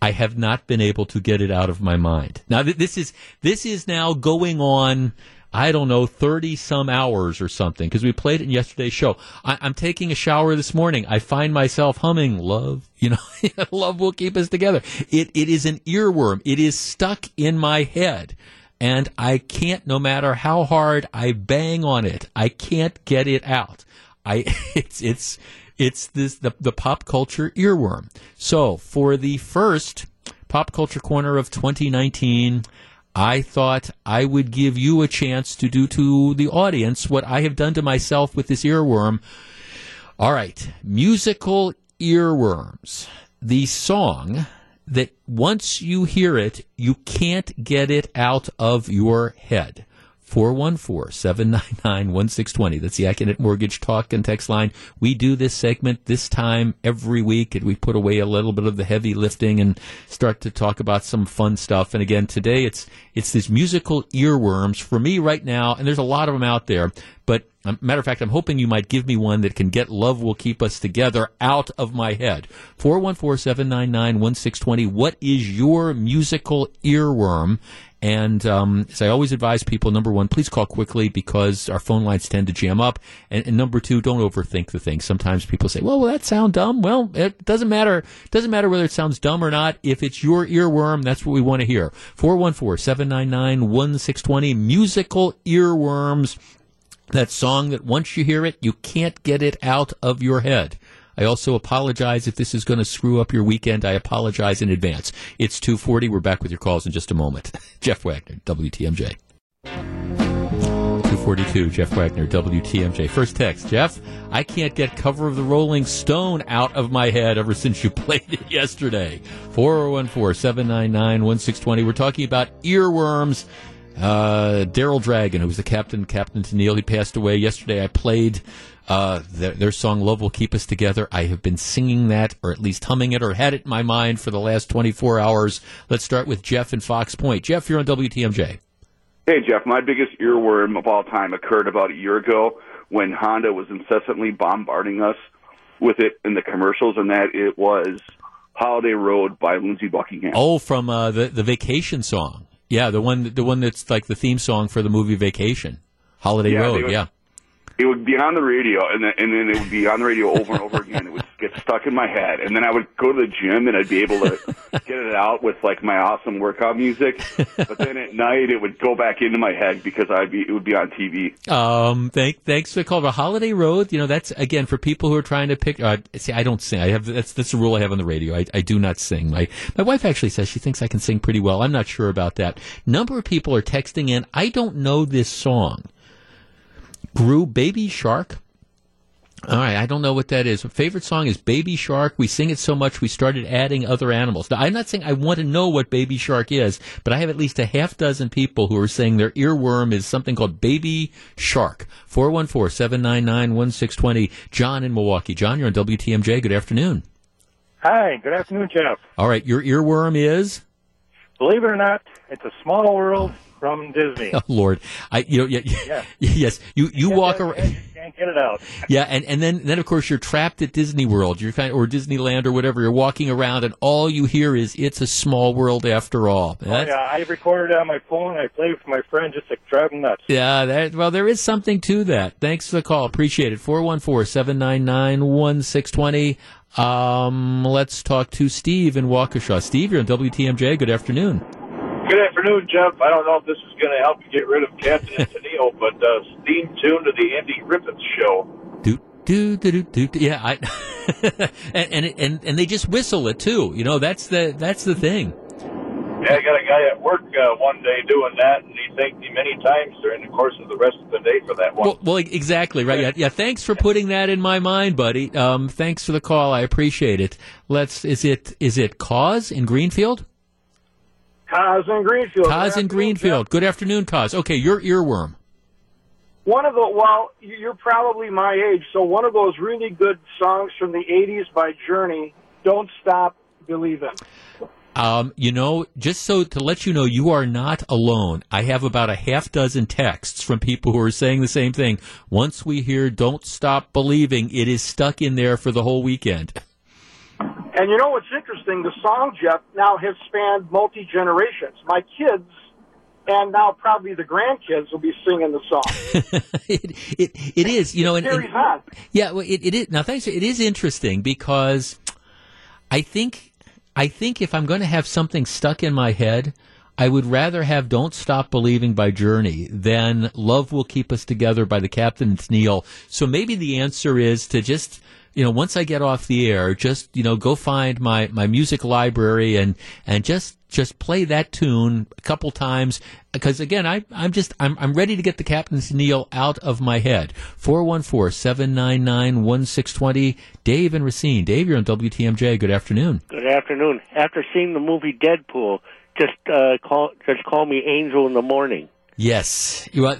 I have not been able to get it out of my mind. Now th- this is this is now going on. I don't know, thirty some hours or something because we played it in yesterday's show. I, I'm taking a shower this morning. I find myself humming "Love," you know, "Love will keep us together." It it is an earworm. It is stuck in my head, and I can't. No matter how hard I bang on it, I can't get it out. I it's it's it's this the the pop culture earworm. So for the first pop culture corner of 2019, I thought I would give you a chance to do to the audience what I have done to myself with this earworm. All right, musical earworms. The song that once you hear it, you can't get it out of your head. 414-799-1620. That's the Accunet Mortgage Talk and Text line. We do this segment this time every week, and we put away a little bit of the heavy lifting and start to talk about some fun stuff. And again, today it's it's these musical earworms for me right now, and there's a lot of them out there. But um, matter of fact, I'm hoping you might give me one that can get "Love Will Keep Us Together" out of my head. 414-799-1620. What is your musical earworm? And um, as I always advise people, number one, please call quickly because our phone lines tend to jam up. And, and number two, don't overthink the thing. Sometimes people say, "Well, will that sound dumb?" Well, it doesn't matter. It doesn't matter whether it sounds dumb or not. If it's your earworm, that's what we want to hear. 414-799-1620. Musical earworms. That song that once you hear it, you can't get it out of your head. I also apologize if this is going to screw up your weekend. I apologize in advance. It's 240. We're back with your calls in just a moment. Jeff Wagner, WTMJ. 242, Jeff Wagner, WTMJ. First text, Jeff, I can't get cover of the Rolling Stone out of my head ever since you played it yesterday. 414-799-1620. We're talking about earworms. Uh, Daryl Dragon, who was the captain, Captain Tennille, he passed away yesterday. I played uh, their, their song "Love Will Keep Us Together." I have been singing that, or at least humming it, or had it in my mind for the last 24 hours. Let's start with Jeff in Fox Point. Jeff, you're on WTMJ. Hey, Jeff, my biggest earworm of all time occurred about a year ago when Honda was incessantly bombarding us with it in the commercials, and that it was Holiday Road by Lindsey Buckingham. Oh, from uh, the the Vacation song. Yeah, the one the one that's like the theme song for the movie Vacation, Holiday Yeah, Road. Yeah. It would be on the radio, and then, and then it would be on the radio over and over again. It would get stuck in my head, and then I would go to the gym, and I'd be able to get it out with like my awesome workout music. But then at night, it would go back into my head because I'd be it would be on TV. Um, thank, thanks for the call. But Holiday Road, you know, that's again for people who are trying to pick. Uh, see, I don't sing. I have that's that's the rule I have on the radio. I, I do not sing. My my wife actually says she thinks I can sing pretty well. I'm not sure about that. Number of people are texting in. I don't know this song. Grew Baby Shark. All right, I don't know what that is. Favorite song is Baby Shark. We sing it so much we started adding other animals. Now, I'm not saying I want to know what Baby Shark is, but I have at least a half dozen people who are saying their earworm is something called Baby Shark. 414-799-1620. John in Milwaukee. John, you're on WTMJ. Good afternoon. Hi, good afternoon, Jeff. All right, your earworm is? Believe it or not, it's a small world from Disney. Oh, Lord. I, you know, yeah, Yeah. yes, you, you walk around. Can't get it out. Yeah, and, and then, then of course you're trapped at Disney World, you're kind or Disneyland or whatever. You're walking around, and all you hear is "It's a small world after all." Oh, yeah, I recorded it on my phone. I played it for my friend just to drive him nuts. yeah, that, well, there is something to that. Thanks for the call. Appreciate it. 414-799-1620. Um, let's talk to Steve in Waukesha. Steve, you're on WTMJ. Good afternoon. Good afternoon, Jeff. I don't know if this is going to help you get rid of Captain and Tennille, but uh, theme tune to the Andy Griffith Show. Do do do do do. Yeah, I and, and and and they just whistle it too. You know, that's the that's the thing. Yeah, I got a guy at work uh, one day doing that, and he thanked me many times during the course of the rest of the day for that one. Well, well, exactly right. Yeah, yeah. Thanks for putting that in my mind, buddy. Um, thanks for the call. I appreciate it. Let's. Is it is it Cause in Greenfield? Cos in Greenfield. Cause in Greenfield. Good afternoon, Cause. Okay, your earworm. One of the well, you're probably my age, so one of those really good songs from the '80s by Journey, "Don't Stop Believin'." Um, you know, just so to let you know, you are not alone. I have about a half dozen texts from people who are saying the same thing. Once we hear "Don't Stop Believing," it is stuck in there for the whole weekend. And you know what's interesting? The song, Jeff, now has spanned multi generations. My kids, and now probably the grandkids, will be singing the song. it, it it is, you know, and, and- yeah, well, it, it is now. Thanks. It is interesting because I think I think if I'm going to have something stuck in my head, I would rather have "Don't Stop Believing" by Journey than "Love Will Keep Us Together" by the Captain and Tennille. So maybe the answer is to just. You know, once I get off the air, just you know, go find my, my music library and and just just play that tune a couple times because again, I I'm just I'm I'm ready to get the Captain's Tennille out of my head. 414-799-1620. Dave and Racine. Dave, you're on WTMJ. Good afternoon. Good afternoon. After seeing the movie Deadpool, just uh, call just call me Angel in the morning. Yes, you are,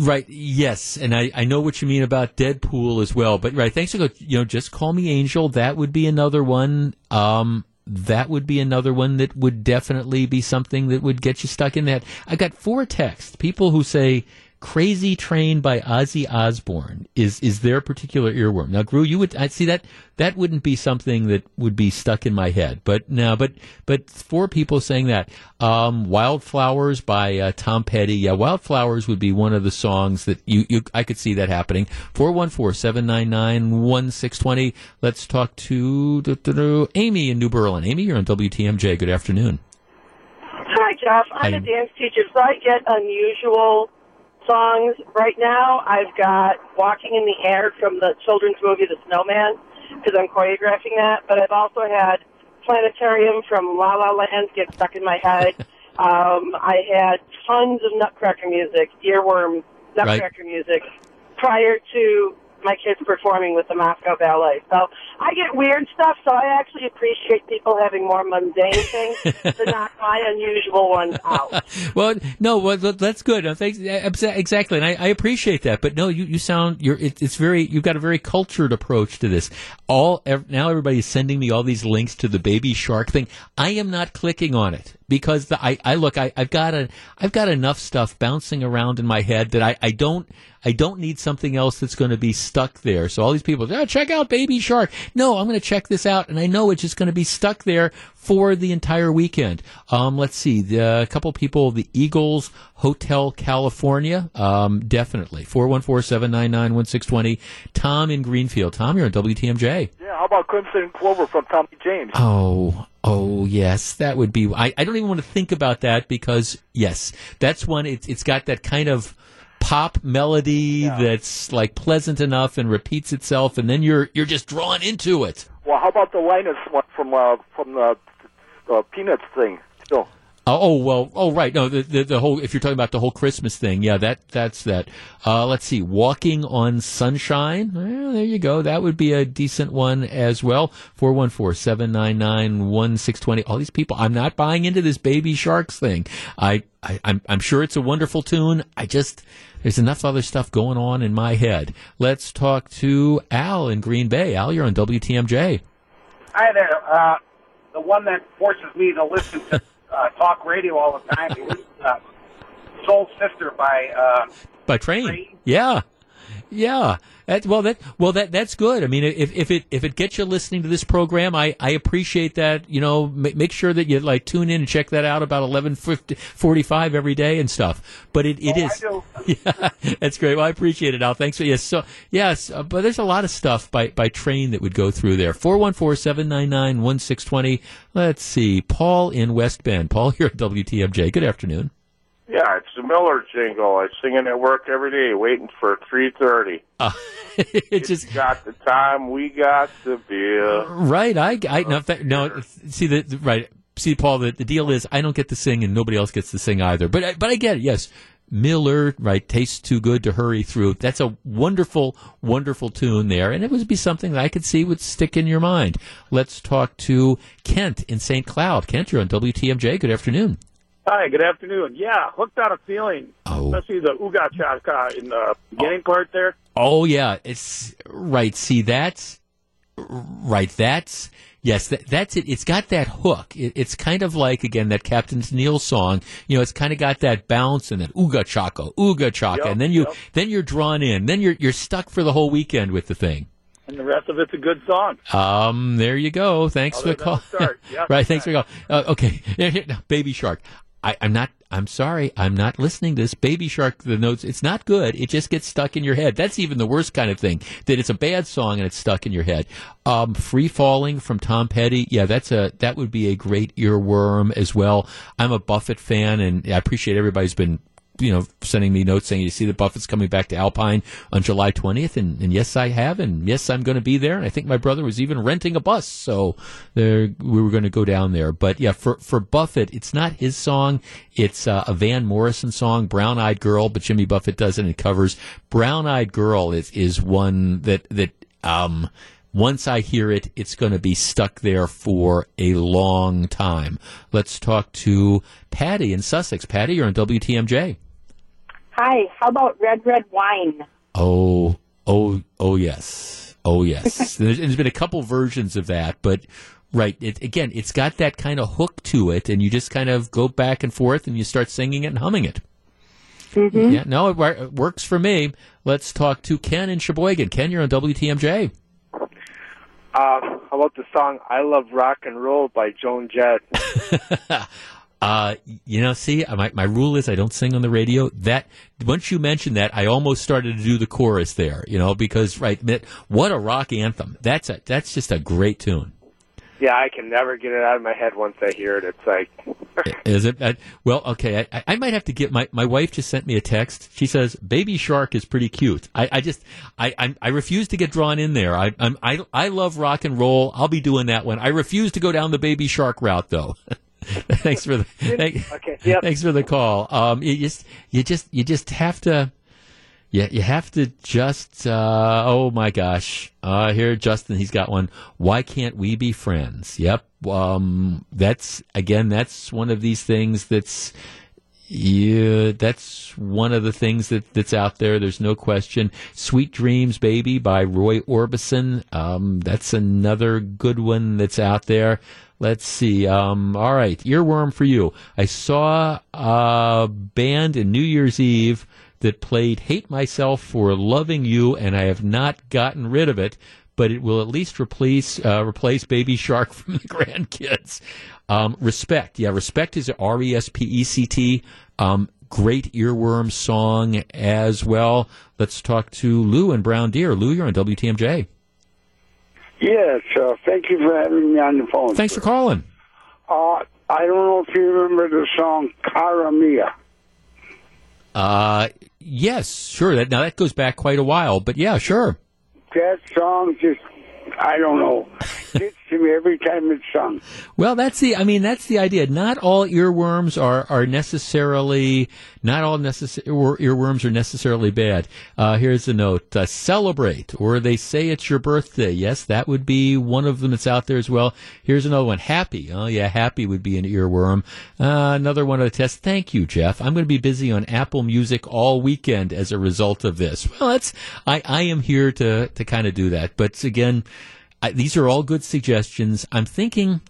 right. Yes, and I, I know what you mean about Deadpool as well. But right, thanks for. You know, just call me Angel. That would be another one. Um, that would be another one that would definitely be something that would get you stuck in that. I got four texts. People who say "Crazy Train" by Ozzy Osbourne is is their particular earworm. Now, Gru, you would I see that that wouldn't be something that would be stuck in my head. But now, but but four people saying that. Um, "Wildflowers" by uh, Tom Petty. Yeah, "Wildflowers" would be one of the songs that you, you I could see that happening. 414-799-1620. Let's talk to Amy in New Berlin. Amy, you're on WTMJ. Good afternoon. Hi, Jeff. I'm a dance teacher, so I get unusual songs. Right now, I've got Walking in the Air from the children's movie The Snowman because I'm choreographing that. But I've also had Planetarium from La La Land get stuck in my head. um, I had tons of Nutcracker music, earworm Nutcracker music prior to my kids performing with the Moscow Ballet. So I get weird stuff, so I actually appreciate people having more mundane things to knock my unusual ones out. well, no, well, that's good. Thanks, exactly, and I, I appreciate that. But no, you, you sound you're it, it's very you've got a very cultured approach to this. All ev- now everybody is sending me all these links to the Baby Shark thing. I am not clicking on it because the, I, I look I, I've got a I've got enough stuff bouncing around in my head that I, I don't I don't need something else that's going to be stuck there. So all these people, oh, check out Baby Shark. No, I'm going to check this out, and I know it's just going to be stuck there for the entire weekend. Um, let's see, the, a couple people, the Eagles Hotel California, um, definitely four one four seven nine nine one six twenty. Tom in Greenfield. Tom, you're on WTMJ. Yeah, how about Crimson Clover from Tommy James? Oh, oh yes, that would be. I, I don't even want to think about that because yes, that's one. It's it's got that kind of pop melody that's like pleasant enough and repeats itself, and then you're you're just drawn into it. Well, how about the Linus one from uh, from the uh, Peanuts thing? Still, Oh, oh well. Oh right. No, the, the the whole. If you're talking about the whole Christmas thing, yeah, that that's that. Uh, let's see. Walking on sunshine. Well, there you go. That would be a decent one as well. Four one four seven nine nine one six twenty. All these people. I'm not buying into this baby sharks thing. I, I I'm I'm sure it's a wonderful tune. I just there's enough other stuff going on in my head. Let's talk to Al in Green Bay. Al, you're on WTMJ. Hi there. Uh, the one that forces me to listen to uh, talk radio all the time is uh, Soul Sister by uh, by train. Yeah, yeah. That, well, that well that that's good. I mean, if if it if it gets you listening to this program, I, I appreciate that. You know, ma- make sure that you like tune in and check that out about eleven forty five every day and stuff. But it, it is yeah, that's great. Well, I appreciate it, Al. Thanks for yes. So yes, uh, but there's a lot of stuff by by train that would go through there. 414-799-1620. Let's see, Paul in West Bend. Paul here at WTMJ. Good afternoon. Yeah, it's the Miller jingle. I sing it at work every day, waiting for three thirty. Uh, it just got the time, we got the beer. Right. I, I no, that, no. See the, right. See, Paul. The, the deal is, I don't get to sing, and nobody else gets to sing either. But I- but I get it. Yes, Miller. Right. Tastes too good to hurry through. That's a wonderful, wonderful tune there, and it would be something that I could see would stick in your mind. Let's talk to Kent in St. Cloud. Kent, you're on WTMJ. Good afternoon. Hi, good afternoon. Yeah, hooked on a feeling, Oh. especially the Uga Chaka in the beginning part there. Oh yeah, it's right. See, that's right. That's yes. That, that's it. It's got that hook. It, it's kind of like again that Captain Tennille song. You know, it's kind of got that bounce and that Uga chaka, Uga chaka, Yep, and then you yep. then you're drawn in. Then you're you're stuck for the whole weekend with the thing. And the rest of it's a good song. Um, there you go. Thanks Other for the call. the. Yeah, right. Thanks for the call. Uh, okay. Here, here, now, Baby Shark. I, I'm not. I'm sorry. I'm not listening to this. Baby Shark. The notes. It's not good. It just gets stuck in your head. That's even the worst kind of thing. That it's a bad song and it's stuck in your head. Um, Free Falling from Tom Petty. Yeah, that's a that would be a great earworm as well. I'm a Buffett fan, and I appreciate everybody's been you know, sending me notes saying, you see the Buffett's coming back to Alpine on July 20th. And, and yes, I have. And yes, I'm going to be there. And I think my brother was even renting a bus. So there, we were going to go down there. But yeah, for, for Buffett, it's not his song. It's uh, a Van Morrison song, Brown Eyed Girl, but Jimmy Buffett does it and covers. Brown Eyed Girl is, is one that, that, um, once I hear it, it's going to be stuck there for a long time. Let's talk to Patty in Sussex. Patty, you're on WTMJ. Hi, how about red, red wine? Oh, oh, oh, yes. Oh, yes. there's, there's been a couple versions of that, but right. It, again, it's got that kind of hook to it, and you just kind of go back and forth and you start singing it and humming it. Mm-hmm. Yeah, no, it, it works for me. Let's talk to Ken in Sheboygan. Ken, you're on WTMJ. Uh, how about the song "I Love Rock and Roll" by Joan Jett? Uh, you know, see, my, my rule is I don't sing on the radio. That once you mentioned that, I almost started to do the chorus there. You know, because right, what a rock anthem. That's a that's just a great tune. Yeah, I can never get it out of my head once I hear it. It's like, Is it? Uh, well, okay. I, I might have to get my my wife just sent me a text. She says Baby Shark is pretty cute. I, I just I, I I refuse to get drawn in there. I I'm, I I love rock and roll. I'll be doing that one. I refuse to go down the Baby Shark route though. thanks for the thank, Okay, yep. thanks for the call. Um, you just you just you just have to. Yeah, you have to just. Uh, oh my gosh! Uh, here, Justin, he's got one. Why can't we be friends? Yep. Um, that's again. That's one of these things that's. Yeah, that's one of the things that, that's out there. There's no question. Sweet Dreams, Baby by Roy Orbison. Um, that's another good one that's out there. Let's see. Um, all right, earworm for you. I saw a band in New Year's Eve that played Hate Myself for Loving You, and I have not gotten rid of it, but it will at least replace uh, replace Baby Shark from the grandkids. Um, respect. Yeah, Respect is R E S P E C T. Um, great earworm song as well. Let's talk to Lou and Brown Deer. Lou, you're on WTMJ. Yes, uh, thank you for having me on the phone. Thanks for calling. Uh, I don't know if you remember the song Cara Mia. Uh, yes, sure. That, now that goes back quite a while, but yeah, sure. That song just, I don't know, gets to me every time it's sung. Well, that's the. I mean, that's the idea. Not all earworms are are necessarily. Not all necessary earworms are necessarily bad. Uh, here's a note: uh, celebrate, or they say it's your birthday. Yes, that would be one of them that's out there as well. Here's another one: happy. Oh yeah, happy would be an earworm. Uh, another one of the tests. Thank you, Jeff. I'm going to be busy on Apple Music all weekend as a result of this. Well, that's. I I am here to to kind of do that, but again. I, these are all good suggestions. I'm thinking,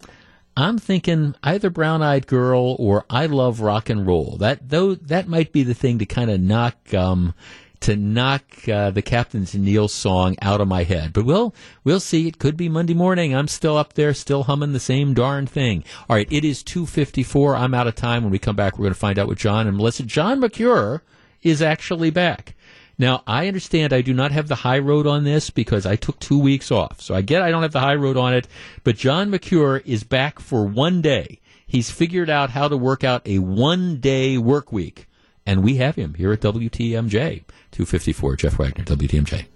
I'm thinking either Brown Eyed Girl or I Love Rock and Roll. That though that might be the thing to kind of knock um, to knock uh, the Captain Tennille song out of my head. But we'll we'll see. It could be Monday morning. I'm still up there, still humming the same darn thing. All right, it is 2:54. I'm out of time. When we come back, we're going to find out with John and Melissa. John Mercure is actually back. Now, I understand I do not have the high road on this because I took two weeks off. So I get I don't have the high road on it, but John Mercure is back for one day. He's figured out how to work out a one day work week. And we have him here at WTMJ. 254, Jeff Wagner, WTMJ.